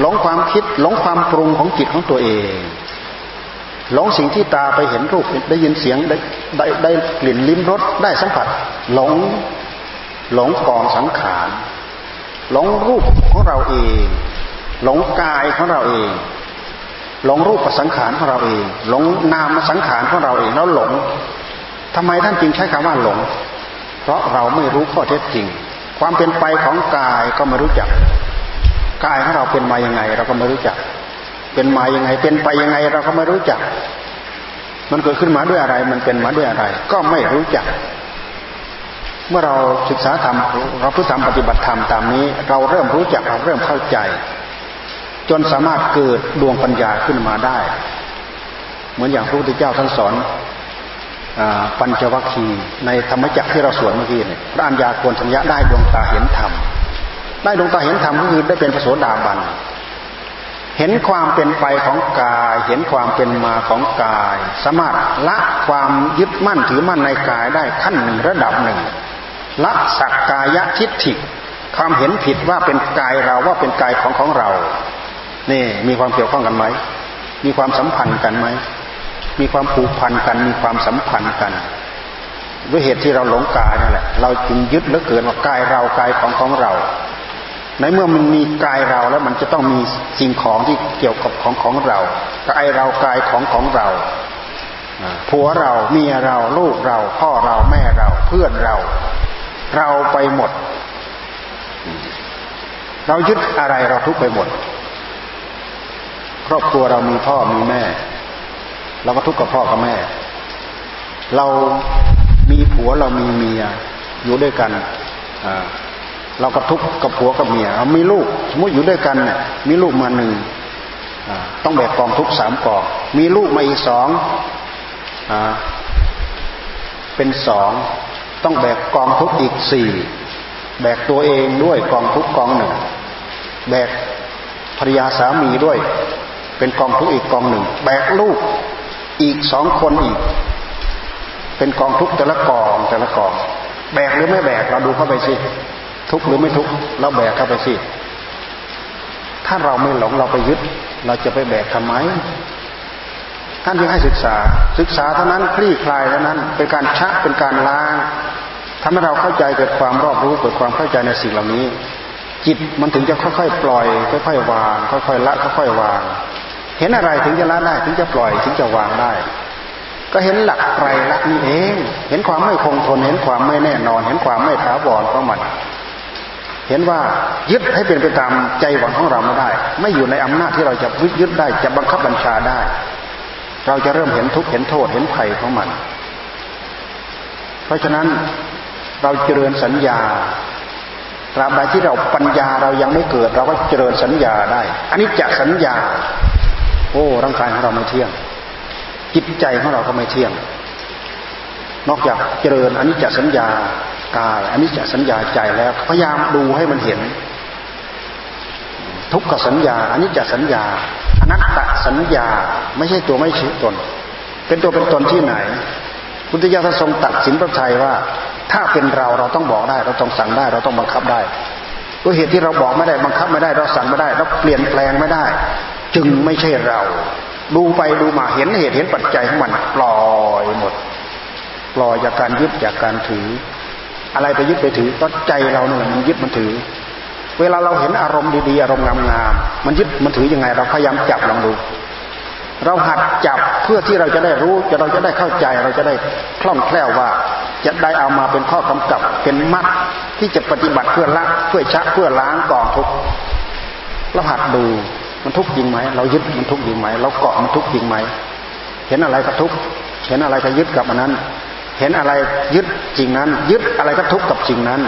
หลงความคิดหลงความปรุงของจิตของตัวเองหลงสิ่งที่ตาไปเห็นรูปได้ยินเสียงได้ได้ได้กลิ่นลิ้มรสได้สัมผัส หลงหลงกองสังขารหลงรูปของเราเอง หลงกายของเราเอง หลงรูปสังขารของเราเอง หลงนามสังขารของเราเองแล้วหลงทำไมท่านจึงใช้คำว่าหลง เพราะเราไม่รู้ข้อเท็จจริง ความเป็นไปของกายก็ไม่รู้จัก กายของเราเป็นมายังไง เราก็ไม่รู้จัก เป็นมายังไง เป็นไปยังไง เราก็ไม่รู้จัก มันเกิดขึ้นมาด้วยอะไร มันเป็นมาด้วยอะไร ก็ไม่รู้จัก เมื่อเราศึกษาธรรมเราพุทธธรรมปฏิบัติธรรมตามนี้ เราเริ่มรู้จักเราเริ่มเข้าใจ จนสามารถเกิดดวงปัญญาขึ้นมาได้ เหมือนอย่างพระพุทธเจ้าท่านสอนปัญจวัคคีย์ในธรรมจักรที่เราสวดเมื่อกี้เนี่ยพระัญญาโกณทัญญะได้ดวงตาเห็นธรรม ได้ดวงตาเห็นธรรมก็คือได้เป็นพระโสดาบัน เห็นความเป็นไปของกาย เห็นความเป็นมาของกาย สามารถละความยึดมั่นถือมั่นในกายได้ขั้นหนึ่งระดับหนึ่ง ละสักกายทิฏฐิความเห็นผิดว่าเป็นกายเราว่าเป็นกายของของเรา นี่มีความเกี่ยวข้องกันไหม มีความสัมพันธ์กันไหม มีความผูกพันกัน มีความสัมพันธ์กัน ด้วยเหตุที่เราหลงกายนั่นแหละ เราจึงยึดเหลือเกินว่ากายเรากายของของเรา ในเมื่อมันมีกายเราแล้วมันจะต้องมีสิ่งของที่เกี่ยวกับของของเรากายเรากายของของเราผัวเราเมียเราลูกเรา พ่อเราแม่เราเพื่อนเรา เราไปหมด เรายึดอะไรเราทุกไปหมด ครอบครัวเรามีพ่อมีแม่ เราก็ทุกข์กับพ่อกับแม่ เรามีผัวเรามีเมียอยู่ด้วยกัน เราก็ทุกข์กับผัวกับเมียเรามีลูกสมมติอยู่ด้วยกันเนี่ยมีลูกมาหนึ่งต้องแบกกองทุกสามกองมีลูกมาอีกสองเป็นสองต้องแบกกองทุกอีกสี่แบกตัวเองด้วยกองทุกกองหนึ่งแบกภรรยาสามีด้วย เป็นกองทุกอีกกองหนึ่งแบกลูกอีกสองคนอีก เป็นกองทุกแต่ละกองแต่ละกอง แบกหรือไม่แบกเราดูเข้าไปสิ ทุกหรือไม่ทุกเราแบกเข้าไปสิถ้าเราไม่หลงเราไปยึด เราจะไปแบกทำไมท่านยังให้ศึกษา ศึกษาเท่านั้นคลี่คลายเท่านั้น เป็นการชักเป็นการล้างทำให้เราเข้าใจเกิดความรอบรู้เกิดความเข้าใจในสิ่งเหล่านี้ จิตมันถึงจะค่อยๆ ปล่อย ค่อยๆวาง ค่อยๆละค่อยๆวาง เห็นอะไรถึงจะละได้ถึงจะปล่อยถึงจะวางได้ ก็เห็นหลักไตรลักษณ์นี่เอง เห็นความไม่คงทนเห็นความไม่แน่นอน เห็นความไม่ถาวรของมัน เห็นว่ายึดให้เป็นไปตามใจหวังของเราไม่ได้ ไม่อยู่ในอำนาจที่เราจะยึดได้จะบังคับบัญชาได้ เราจะเริ่มเห็นทุกข์เห็นโทษเห็นภัยของมัน เพราะฉะนั้นเราเจริญสัญญาตราบใดที่เราปัญญาเรายังไม่เกิด เราก็เจริญสัญญาได้ อันนี้จะสัญญา โอ้ร่างกายของเราไม่เที่ยง จิตใจของเราก็ไม่เที่ยง นอกจากเจริญอันนี้จะสัญญา กายอันนี้จะสัญญาใจแล้ว พยายามดูให้มันเห็น ทุกขสัญญาอันนี้จะสัญญาอนัตตสัญญาไม่ใช่ตัวไม่ใช่ตน เป็นตัวเป็นตนที่ไหน พุทธิยถาทรงตัดสินพระทัยว่า ถ้าเป็นเราเราต้องบอกได้ เราต้องสั่งได้ เราต้องบังคับได้ด้วยเหตุที่เราบอกไม่ได้บังคับไม่ได้ เราสั่งไม่ได้ เราเปลี่ยนแปลงไม่ได้ จึงไม่ใช่เรา ดูไปดูมาเห็นเหตุเห็นปัจจัยของมันปล่อยหมดปล่อยจากการยึดจากการถือ อะไรไปยึดไปถือก็ใจเราเนี่ยมันยึดมันถือ เวลาเราเห็นอารมณ์ดีๆอารมณ์งามๆมันยึดมันถือยังไง เราพยายามจับลองดู เราหัดจับเพื่อที่เราจะได้รู้จะเราจะได้เข้าใจเราจะได้คล่องแคล่วว่า จะได้เอามาเป็นข้อกำกับเป็นมัดที่จะปฏิบัติเพื่อละเพื่อชักเพื่อล้างกองทุกข์เราหัดดูมันทุกข์จริงไหมเรายึดมันทุกข์จริงไหมเราเกาะมันทุกข์จริงไหมเห็นอะไรก็ทุกข์เห็นอะไรก็ยึดกับอันนั้น เห็นอะไรยึดจริงนั้น ยึดอะไรก็ทุกข์กับจริงนั้น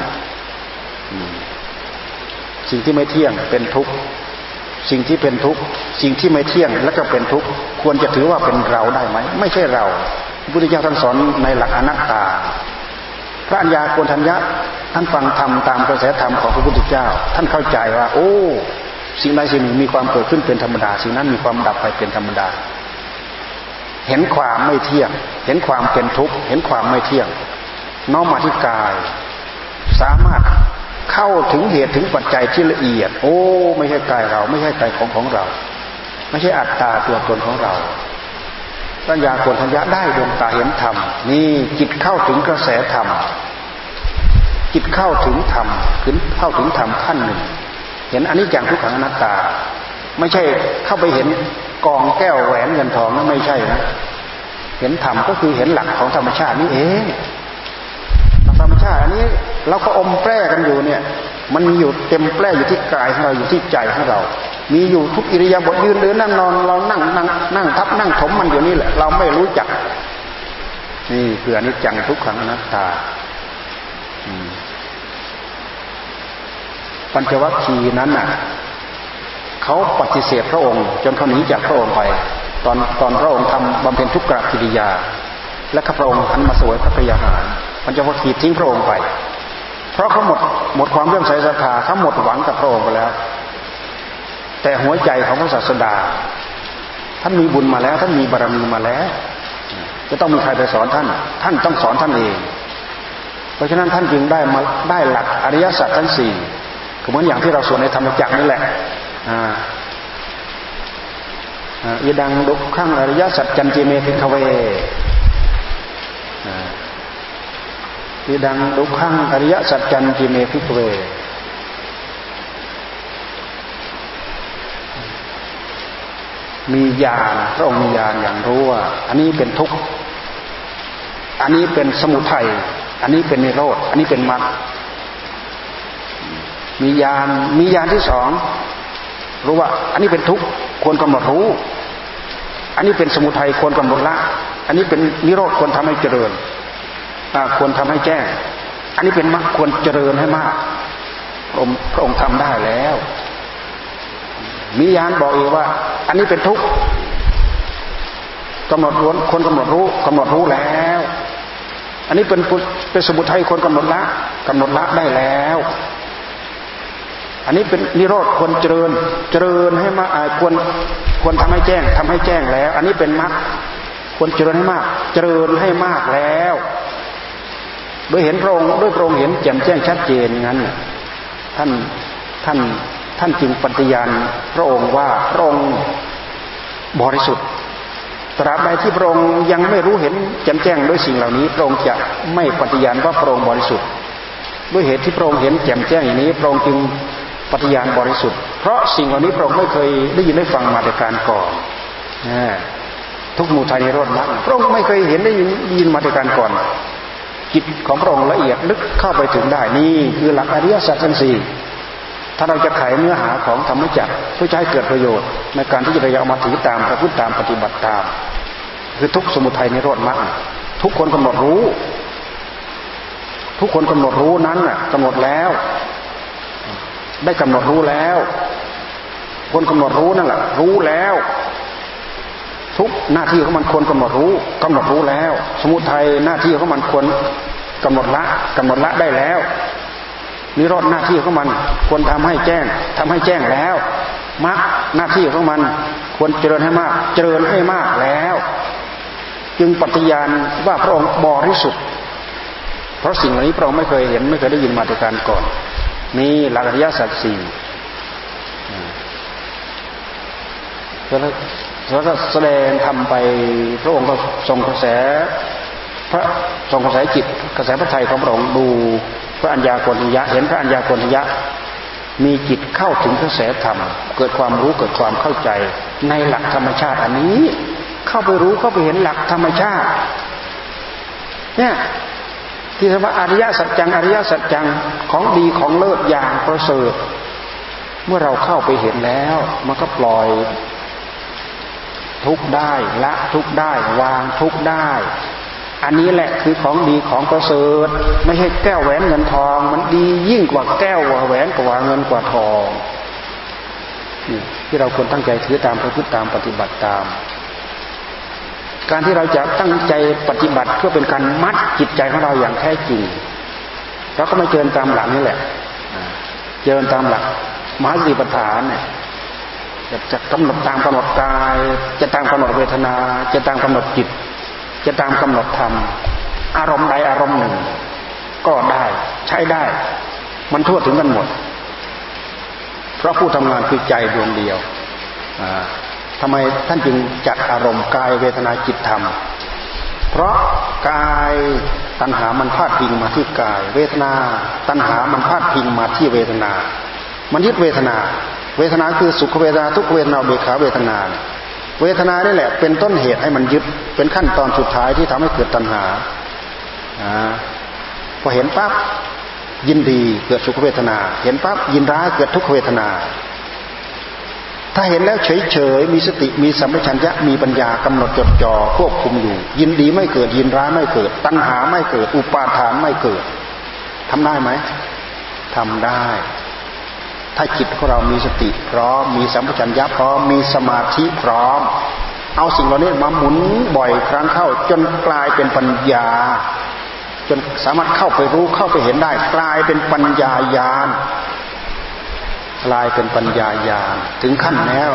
สิ่งที่ไม่เที่ยงเป็นทุกข์สิ่งที่เป็นทุกข์สิ่งที่ไม่เที่ยงแล้วก็เป็นทุกข์ควรจะถือว่าเป็นเราได้ไหมไม่ใช่เราพระพุทธเจ้าท่านสอนในหลักอนัตตา พระัญญาโกณทัญญะท่านฟังธรรมตามกระแสธรรมของพระพุทธเจ้า ท่านเข้าใจว่า โอ้ สิ่งใดสิ่งหนึ่งมีความเกิดขึ้นเป็นธรรมดา สิ่งนั้นมีความดับไปเป็นธรรมดา เห็นความไม่เที่ยง เห็นความเป็นทุกข์ เห็นความไม่เที่ยง น้อมมาที่กาย สามารถเข้าถึงเหตุถึงปัจจัยที่ละเอียด โอ้ ไม่ใช่กายเรา ไม่ใช่กายของของเรา ไม่ใช่อัตตาตัวตนของเราปัญญาโกนทัญญาได้ดวงตาเห็นธรรม นี่จิตเข้าถึงกระแสธรรม จิตเข้าถึงธรรมขึ้นเข้าถึงธรรมขั้นหนึ่ง เห็นอันนี้อย่างทุกขังอนัตตา ไม่ใช่เข้าไปเห็น กองแก้วแหวนเงินทองนั่นไม่ใช่นะเห็นธรรมก็คือเห็นหลักของธรรมชาตินี่เองธรรมชาติอันนี้เราก็อมแปรกันอยู่เนี่ย มันมีอยู่เต็มแปรอยู่ที่กายของเราอยู่ที่ใจของเรา มีอยู่ทุกอิริยาบถยืนเดินนั่งนอนเรานั่งนั่งนั่งทับนั่งถมมันอยู่นี่แหละ เราไม่รู้จัก นี่คืออนิจจังทุกขังอนัตตาปัญจวัคคีย์นั้นน่ะ เขาปฏิเสธพระองค์ จนเขาหนีจากพระองค์ไป ตอนตอนพระองค์ทำบำเพ็ญทุกขกิริยา และข้าพระองค์หันมาสวยพระกยาหารมันจะว่าขีดทิ้งพระองค์ไป เพราะเขาหมดหมดความเลื่อมใสศรัทธาเขาหมดหวังกับพระองค์ไปแล้ว แต่หัวใจของพระศาสดาท่านมีบุญมาแล้วท่านมีบารมีมาแล้ว จะต้องมีใครไปสอนท่าน ท่านต้องสอนท่านเอง เพราะฉะนั้นท่านจึงได้มาได้หลักอริยสัจทั้งสี่เหมือนอย่างที่เราสวดในธรรมจักรนี่แหละ ยดังดุขังอริยสัจจันจิเมพิทเวยดังดุขังอริยสัจจันจิเมพิทเวมีญาณพระองค์มีญาณอย่างรู้ว่า อันนี้เป็นทุกข์ อันนี้เป็นสมุทัย อันนี้เป็นนิโรธ อันนี้เป็นมรรค มีญาณ มีญาณที่สอง รู้ว่า อันนี้เป็นทุกข์ควรกำหนดรู้ อันนี้เป็นสมุทัยควรกำหนดละ อันนี้เป็นนิโรธควรทำให้เจริญควรทำให้แจ้ง อันนี้เป็นมรรคควรเจริญให้มากพระองค์พระองค์ทำได้แล้วมีญาณบอกเองว่า อันนี้เป็นทุกข์กำหนดรู้คนกำหนดรู้กำหนดรู้แล้ว อันนี้เป็นเป็นสมุทัยคนกำหนดละกำหนดละได้แล้ว อันนี้เป็นนิโรธควรเจริญ เจริญให้มาควรควรทำให้แจ้งทำให้แจ้งแล้ว อันนี้เป็นมรรคควรเจริญให้มาก เจริญให้มากแล้วโดยเห็นพระองค์ด้วยพระองค์เห็นแจ่มแจ้งชัดเจนงั้นท่านท่านท่านจึงปฏิญาณพระองค์ว่าพระองค์บริสุทธิ์ตราบใดที่พระองค์ยังไม่รู้เห็นแจ่มแจ้งด้วยสิ่งเหล่านี้ พระองค์จะไม่ปฏิญาณว่าพระองค์บริสุทธิ์ ด้วยเหตุที่พระองค์เห็นแจ่มแจ้งอย่างนี้ พระองค์จึง ปฏิญาณบริสุทธิ์ เพราะสิ่งเหล่านี้พระองค์ไม่เคยได้ยินได้ฟังมาแต่การก่อนทุกมูทัยในรถมรรคพระองค์ไม่เคยเห็นได้ยินมาแต่การก่อนจิตของพระองค์ละเอียดลึกเข้าไปถึงได้นี่คือหลักอริยสัจทั้งสี่ถ้าเราจะไขเนื้อหาของธรรมจักรเพื่อใช้เกิดประโยชน์ ในการที่จะได้เอามาถือตามประพฤติตามปฏิบัติตาม คือทุกสมุทัยในรถมรรคทุกคนกำหนดรู้ ทุกคนกำหนดรู้นั้นน่ะกำหนดแล้ว ได้กำหนดรู้แล้ว คนกำหนดรู้นั่นแหละรู้แล้ว ทุกหน้าที่ของมันควรกำหนดรู้กำหนดรู้แล้ว สมุทัยหน้าที่ของมันควรกำหนดละกำหนดละได้แล้วนิโรธหน้าที่ของมันควรทำให้แจ้งทำให้แจ้งแล้วมรรคหน้าที่ของมันควรเจริญให้มาก เจริญให้มากแล้ว จึงปฏิญาณว่าพระองค์บริสุทธิ์เพราะสิ่งเหล่านี้พระองค์ไม่เคยเห็นไม่เคยได้ยินมาแต่การก่อน นี่หลักอริยสัจสี่แล้วแล้วก็แสดงทำไปพระองค์ก็ทรงกระแส พระทรงกระแสจิตกระแสพระไทยของพระองค์ดูพระัญญาโกณยะ เห็นพระัญญาโกณยะ มีจิตเข้าถึงกระแสธรรม เกิดความรู้เกิดความเข้าใจในหลักธรรมชาติอันนี้ เข้าไปรู้เข้าไปเห็นหลักธรรมชาติ เนี่ย ที่เรียกว่าอริยสัจจังอริยสัจจังของดีของเลิศอย่างประเสริฐ เมื่อเราเข้าไปเห็นแล้ว มันก็ปล่อย ทุกได้ละทุกได้วางทุกได้ อันนี้แหละคือของดีของประเสริฐ ไม่ใช่แก้วแหวนเงินทอง มันดียิ่งกว่าแก้วกว่าแหวนกว่าเงินกว่าทองที่เราควรตั้งใจถือตามพระพุทธตามปฏิบัติตาม การที่เราจะตั้งใจปฏิบัติเพื่อเป็นการมัดจิตใจของเราอย่างแท้จริงเราก็ไม่เจริญตามหลักนี่แหละเจริญตามหลักมหาสติปัฏฐานเนี่ยจะกำหนดตามกำหนดกาย จะตามกำหนดเวทนา จะตามกำหนดจิต จะตามกำหนดธรรม อารมณ์ใดอารมณ์หนึ่ง ก็ได้ใช้ได้ มันทั่วถึงกันหมด เพราะผู้ทำงานคือใจดวงเดียว ทำไมท่านจึงจัดอารมณ์กายเวทนาจิตธรรม เพราะกายตัณหามันพาดพิงมาที่กาย เวทนา ตัณหามันพาดพิงมาที่เวทนา มันยึดเวทนา เวทนาคือสุขเวทนาทุกเวทนาเบขาเวทนา เวทนานี่แหละเป็นต้นเหตุให้มันยึดเป็นขั้นตอนสุดท้ายที่ทำให้เกิดตัณหาอพอเห็นปั๊บยินดีเกิดสุขเวทนา เห็นปั๊บยินร้ายเกิดทุกขเวทนา ถ้าเห็นแล้วเฉยๆ มีสติ มีสัมปชัญญะ มีปัญญากำหนดจดจ่อควบคุมอยู่ ยินดีไม่เกิด ยินร้ายไม่เกิด ตัณหาไม่เกิด อุปาทานไม่เกิดทำได้ไหมทำได้ ถ้าจิตของเรามีสติพร้อม มีสัมปชัญญะพร้อม มีสมาธิพร้อม เอาสิ่งเหล่านี้มาหมุนบ่อยครั้งเข้า จนกลายเป็นปัญญา จนสามารถเข้าไปรู้เข้าไปเห็นได้ กลายเป็นปัญญายาณ กลายเป็นปัญญายาณถึงขั้นแล้ว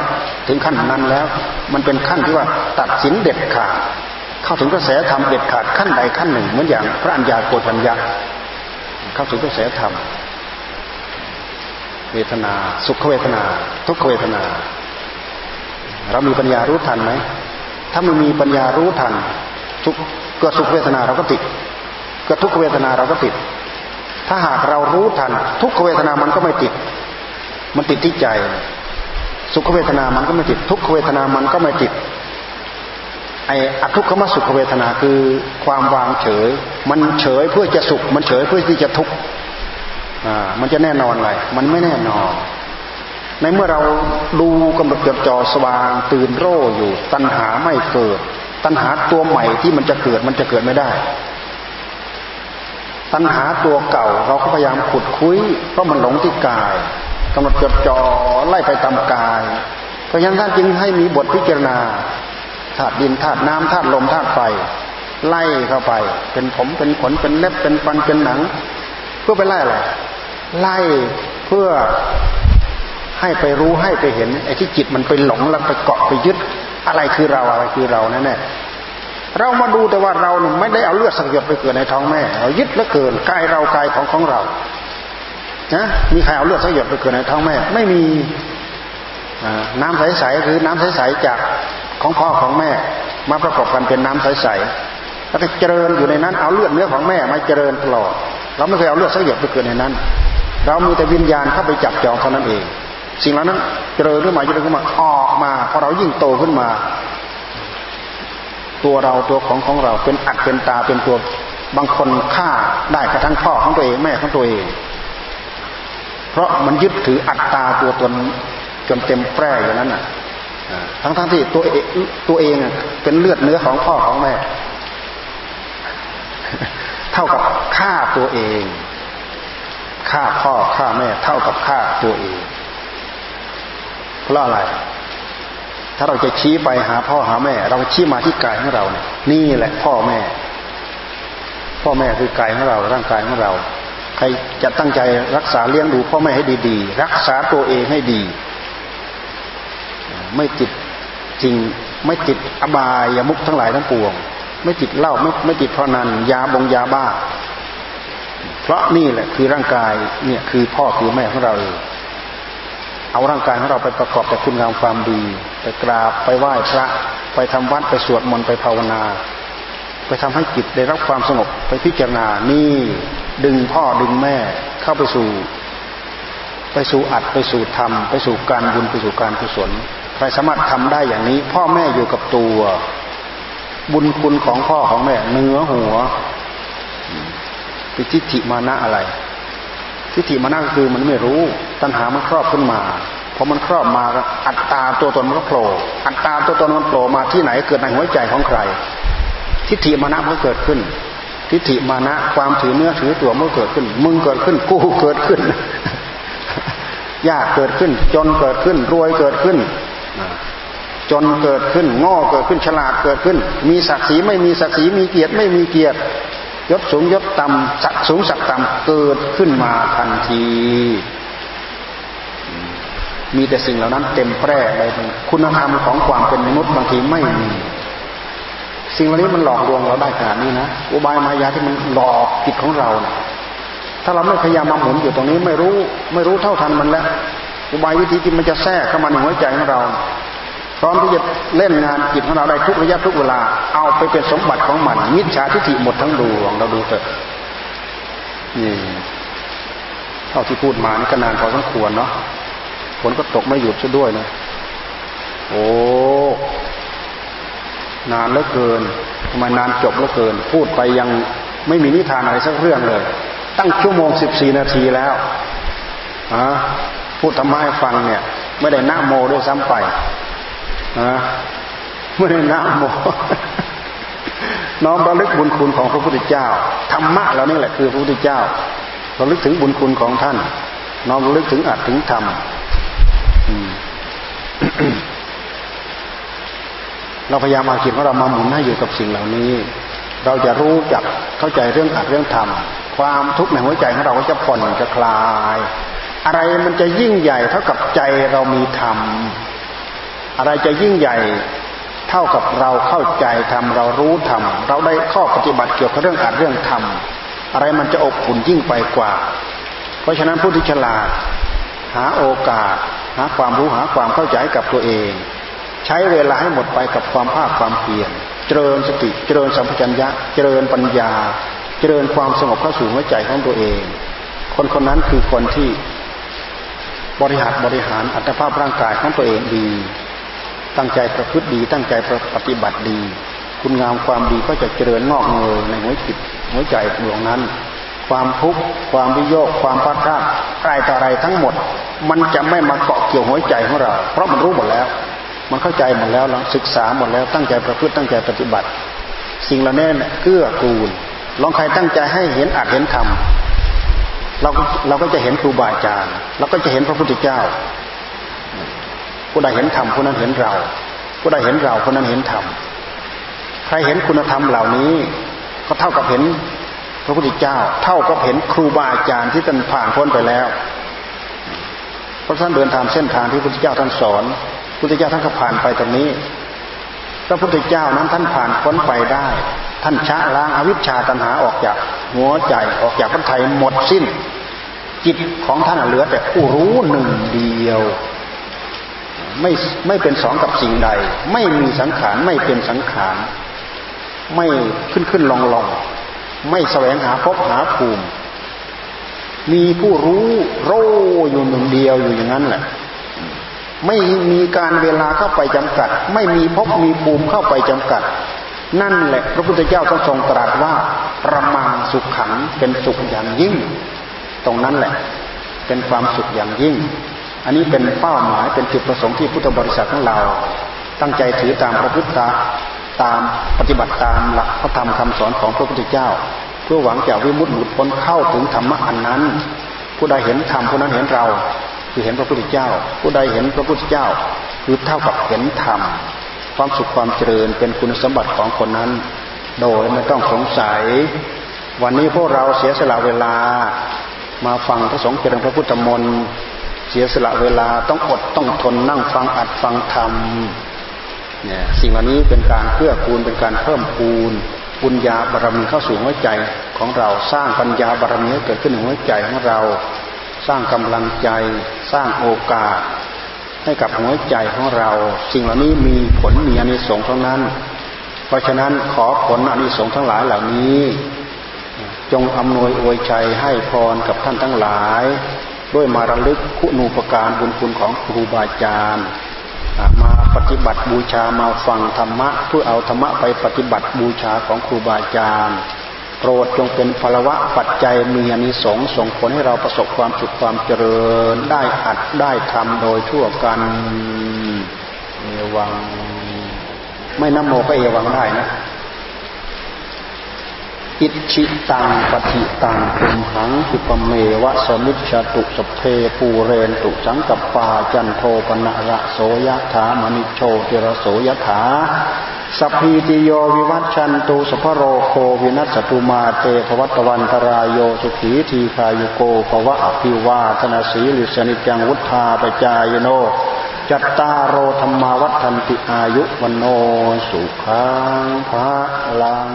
ถึงขั้นนั้นแล้ว มันเป็นขั้นที่ว่าตัดสินเด็ดขาดเข้าถึงกระแสธรรมเด็ดขาดขั้นใดขั้นหนึ่ง เหมือนอย่างพระัญญาโกฏัญญาเข้าถึงกระแสธรรมเวทนา สุขเวทนา ทุกขเวทนา เรามีปัญญารู้ทันไหมถ้าไม่มีปัญญารู้ทันทุกเกิดสุขเวทนาเราก็ติดเกิดทุกขเวทนาเราก็ติด ถ้าหากเรารู้ทัน ทุกขเวทนามันก็ไม่ติด มันติดที่ใจ สุขเวทนามันก็ไม่ติด ทุกขเวทนามันก็ไม่ติดไอ้อทุกขมสุขเวทนาคือความวางเฉย มันเฉยเพื่อจะสุข มันเฉยเพื่อที่จะทุกข์อ่ามันจะแน่นอนอะไรมันไม่แน่นอน ในเมื่อเราดูกำหนดจดจ่อสว่างตื่นโร่อยู่ ตัณหาไม่เกิด ตัณหาตัวใหม่ที่มันจะเกิดมันจะเกิดไม่ได้ ตัณหาตัวเก่าเราก็พยายามขุดคุยเพราะมันหลงที่กาย กำหนดจดจ่อไล่ไปตามกาย เพราะฉะนั้นท่านจึงให้มีบทพิจารณาธาตุดินธาตุน้ำธาตุลมธาตุไฟไล่เข้าไป เป็นผมเป็นขนเป็นเล็บเป็นฟันเป็นหนัง เพื่อไปไล่อะไรไล่เพื่อให้ไปรู้ให้ไปเห็นไอ้ที่จิตมันไปหลงแล้วไปเกาะไปยึด อะไรคือเราอะไรคือเราแน่นแน่เรามาดูแต่ว่าเราไม่ได้เอาเลือดสังหยดไปเกิดในท้องแม่ เรายึดแล้วเกินกายเรากายของของเรา นะมีใครเอาเลือดสังหยดไปเกิดในท้องแม่ ไม่มีน้ำใสๆหรือน้ำใสๆจากของพ่อของแม่ มาประกอบกันเป็นน้ำใสๆแล้วก็เจริญอยู่ในนั้น เอาเลือดเนื้อของแม่มาเจริญตลอด เราไม่เคยเอาเลือดสักหยดไปเกิดในนั้น เรามีแต่วิญญาณเข้าไปจับจองเท่านั้นเอง สิ่งเหล่านั้นเจริญขึ้นมาเจริญขึ้นมาออกมาพอเรายิ่งโตขึ้นมา ตัวเราตัวของของเราเป็นอัดเป็นตาเป็นตัวบางคนฆ่าได้กระทั่งพ่อของตัวเองแม่ของตัวเอง เพราะมันยึดถืออัตตาตัวตนจนเต็มแปร่อย่างนั้นอะทั้งทั้งที่ตัวเองตัวเองเป็นเลือดเนื้อของพ่อของแม่ เท่ากับฆ่าตัวเองฆ่าพ่อฆ่าแม่ เท่ากับฆ่าตัวเองเพราะอะไร ถ้าเราจะชี้ไปหาพ่อหาแม่ เราชี้มาที่กายของเราเนี่ยนี่แหละพ่อแม่ พ่อแม่คือกายของเราร่างกายของเรา ใครจะตั้งใจรักษาเลี้ยงดูพ่อแม่ให้ดี ๆ รักษาตัวเองให้ดี ไม่ติดจริงไม่ติดอบายามุกทั้งหลายทั้งปวง ไม่ติดเหล้าไม่ไม่ติดพนันยาบงยาบ้า เพราะนี่แหละคือร่างกายเนี่ยคือพ่อคือแม่ของเราเอาร่างกายของเราไปประกอบแต่คุณงามความดี ไปกราบไปไหว้พระ ไปทำวัดไปสวดมนต์ไปภาวนา ไปทำให้จิตได้รับความสงบไปพิจารณานี่ ดึงพ่อดึงแม่เข้าไปสู่ ไปสู่อัดไปสู่ธรรมไปสู่การบุญไปสู่การกุศลใครสามารถทำได้อย่างนี้ พ่อแม่อยู่กับตัว บุญคุณของพ่อของแม่เนื้อหัวเป็นทิฏฐิมานะอะไร ทิฏฐิมานะก็คือมันไม่รู้ ตัณหามันครอบขึ้นมาพอมันครอบมาอัตตาตัวตนมันก็โผล่อัตตาตัวตนมันโผล่มาที่ไหนเกิดในหัวใจของใคร ทิฏฐิมานะมันเกิดขึ้น ทิฏฐิมานะ ความถือเนื้อถือตัวเมันเกิดขึ้น มึงเกิดขึ้นกูเกิดขึ้นยากเกิดขึ้น จนเกิดขึ้น รวยเกิดขึ้น จนเกิดขึ้นง้อเกิดขึ้นฉลาดเกิดขึ้น มีศักดิ์ศรีไม่มีศักดิ์ศรีมีเกียรติไม่มีเกียรติยศสูงยศต่ำศักสูงศักต่ำเกิดขึ้นมาทันที มีแต่สิ่งเหล่านั้นเต็มแพร่เลยคุณธรรมของความเป็นมนุษย์บางทีไม่มี สิ่งเหล่านี้มันหลอกลวงเราได้ขนาดนี้นะอุบายมายาที่มันหลอกจิตของเราถ้าเราไม่พยายามมาหมุนอยู่ตรงนี้ไม่รู้ไม่รู้เท่าทันมันแล้วอุบายวิธีที่มันจะแทรกเข้ามาในหัวใจของเราพร้อมที่จะเล่นงานจิตของเราได้ทุกระยะทุกเวลา เอาไปเป็นสมบัติของมันมิจฉาทิฏฐิหมดทั้งดวงเราดูเถอะนี่เท่าที่พูดมานี่ก็นานพอสมควรเนาะฝนก็ตกไม่หยุดซะด้วยนะโอ้ นานเหลือเกินทำไมนานจบเหลือเกิน พูดไปยังไม่มีนิทานอะไรสักเรื่องเลย ตั้งชั่วโมงสิบสี่นาทีแล้วอะพูดธรรมะให้ฟังเนี่ย ไม่ได้นะโมด้วยซ้ำไปนะไม่ได้นะโมน้อมระลึกบุญคุณของพระพุทธเจ้าธรรมะเรานี่แหละคือพระพุทธเจ้าเราลึกถึงบุญคุณของท่าน น้อมลึกถึงอัดถึงธรรม เราพยายามเอาจิตของเรามาหมุนให้อยู่กับสิ่งเหล่านี้ เราจะรู้จักเข้าใจเรื่องอัดเรื่องธรรมความทุกข์ในหัวใจของเราก็จะผ่อนจะคลาย อะไรมันจะยิ่งใหญ่เท่ากับใจเรามีธรรมอะไรจะยิ่งใหญ่เท่ากับเราเข้าใจธรรมเรารู้ธรรมเราได้ข้อปฏิบัติเกี่ยวกับเรื่องอัดเรื่องธรรมอะไรมันจะอบอุ่นยิ่งไปกว่า เพราะฉะนั้นผู้ที่ฉลาดหาโอกาส หาความรู้หาความเข้าใจกับตัวเอง ใช้เวลาให้หมดไปกับความภาคความเพียรเจริญสติเจริญสัมปชัญญะ เจริญปัญญา เจริญความสงบเข้าสู่หัวใจของตัวเอง คนคนนั้นคือคนที่บริหารบริหารอัตภาพร่างกายของตัวเองดี ตั้งใจประพฤติดี ตั้งใจปฏิบัติดี คุณงามความดีก็จะเจริญงอกเงยในหัวจิตหัวใจดวงนั้น ความทุกข์ความวิโยค ความพัดพลาดอะไรต่ออะไรทั้งหมด มันจะไม่มาเกาะเกี่ยวหัวใจของเรา เพราะมันรู้หมดแล้ว มันเข้าใจหมดแล้วเราศึกษาหมดแล้วตั้งใจประพฤติตั้งใจปฏิบัติ สิ่งเหล่านี้เกื้อกูล ลองใครตั้งใจให้เห็นอาจเห็นธรรมเราเราก็จะเห็นครูบาอาจารย์เราก็จะเห็นพระพุทธเจ้า ผู้ใดเห็นธรรมผู้นั้นเห็นเรา ผู้ใดเห็นเราผู้นั้นเห็นธรรมใครเห็นคุณธรรมเหล่านี้ ก็เท่ากับเห็นพระพุทธเจ้า เท่ากับเห็นครูบาอาจารย์ที่ท่านผ่านพ้นไปแล้ว เพราะท่านเดินทางเส้นทางที่พระพุทธเจ้าท่านสอน พระพุทธเจ้าท่านก็ผ่านไปตรงนี้พระพุทธเจ้านั้นท่านผ่านพ้นไปได้ ท่านชะล้างอวิชชาตัณหาออกจากหัวใจออกจากพระไทยหมดสิ้น จิตของท่านเหลือแต่ผู้รู้หนึ่งเดียว ไม่ไม่เป็นสองกับสิ่งใด ไม่มีสังขารไม่เป็นสังขารไม่ขึ้นขึ้นลองลองไม่แสวงหาพบหาภูมิ มีผู้รู้โรอยู่หนึ่งเดียวอยู่อย่างนั้นแหละ ไม่มีการเวลาเข้าไปจำกัด ไม่มีพบมีภูมิเข้าไปจำกัด นั่นแหละ พระพุทธเจ้าทรงตรัสว่าประมาณสุขขังเป็นสุขอย่างยิ่ง ตรงนั้นแหละ เป็นความสุขอย่างยิ่ง อันนี้เป็นเป้าหมายเป็นจุดประสงค์ที่พุทธบริษัทของเรา ตั้งใจถือตามพระพุทธตามปฏิบัติตามหลักพระธรรมคำสอนของพระพุทธเจ้า เพื่อหวังจะวิมุตติหลุดพ้นเข้าถึงธรรมะอันนั้น ผู้ใดเห็นธรรมผู้นั้นเห็นเรา คือเห็นพระพุทธเจ้า ผู้ใดเห็นพระพุทธเจ้า คือเท่ากับเห็นธรรม ความสุขความเจริญเป็นคุณสมบัติของคนนั้น โดยไม่ต้องสงสัย วันนี้พวกเราเสียสละเวลา มาฟังพระสงฆ์เจริญพระพุทธมนต์เสียสละเวลาต้องอดต้องทนนั่งฟังอัดฟังธรรมเนี่ยสิ่งเหล่านี้เป็นการเพื่อคูณเป็นการเพิ่มคูณปุญญาบารมีเข้าสู่หัวใจของเราสร้างปัญญาบารมีให้เกิดขึ้นในหัวใจของเรา สร้างกำลังใจ สร้างโอกาส ให้กับหัวใจของเรา สิ่งเหล่านี้มีผลมีอานิสงส์ทั้งนั้น เพราะฉะนั้นขอผลอานิสงส์ทั้งหลายเหล่านี้ จงอำนวยอวยชัยให้พรกับท่านทั้งหลาย ด้วยมาระลึกคุณูปการบุญคุณของครูบาอาจารย์มาปฏิบัติบูชามาฟังธรรมะเพื่อเอาธรรมะไปปฏิบัติบูชาของครูบาอาจารย์ โปรดจงเป็นพลวะปัจจัยมีอนิสงส์ส่งผลให้เราประสบความสุขความเจริญได้อัดได้ทำโดยทั่วกันเอวัง ไม่น้ำโมก็เอวังได้นะ อิชิตังปฏิตังคุมหังสุปเมวะสมิชตุสเพปูเรนตุสังกปาจันโทปนะระโสยถามณิโชติระโสยถาสัพพีติโยวิวัตชันตุสภโรโควินัสตุมาเตภวัตวันตรายโยสุขีทีคายุโกภวะอภิวาธนาสีลิสนิจังวุธาปจายโนจัตตารโรธรรมาวัฒนติอายุวันโนสุขังพระลัง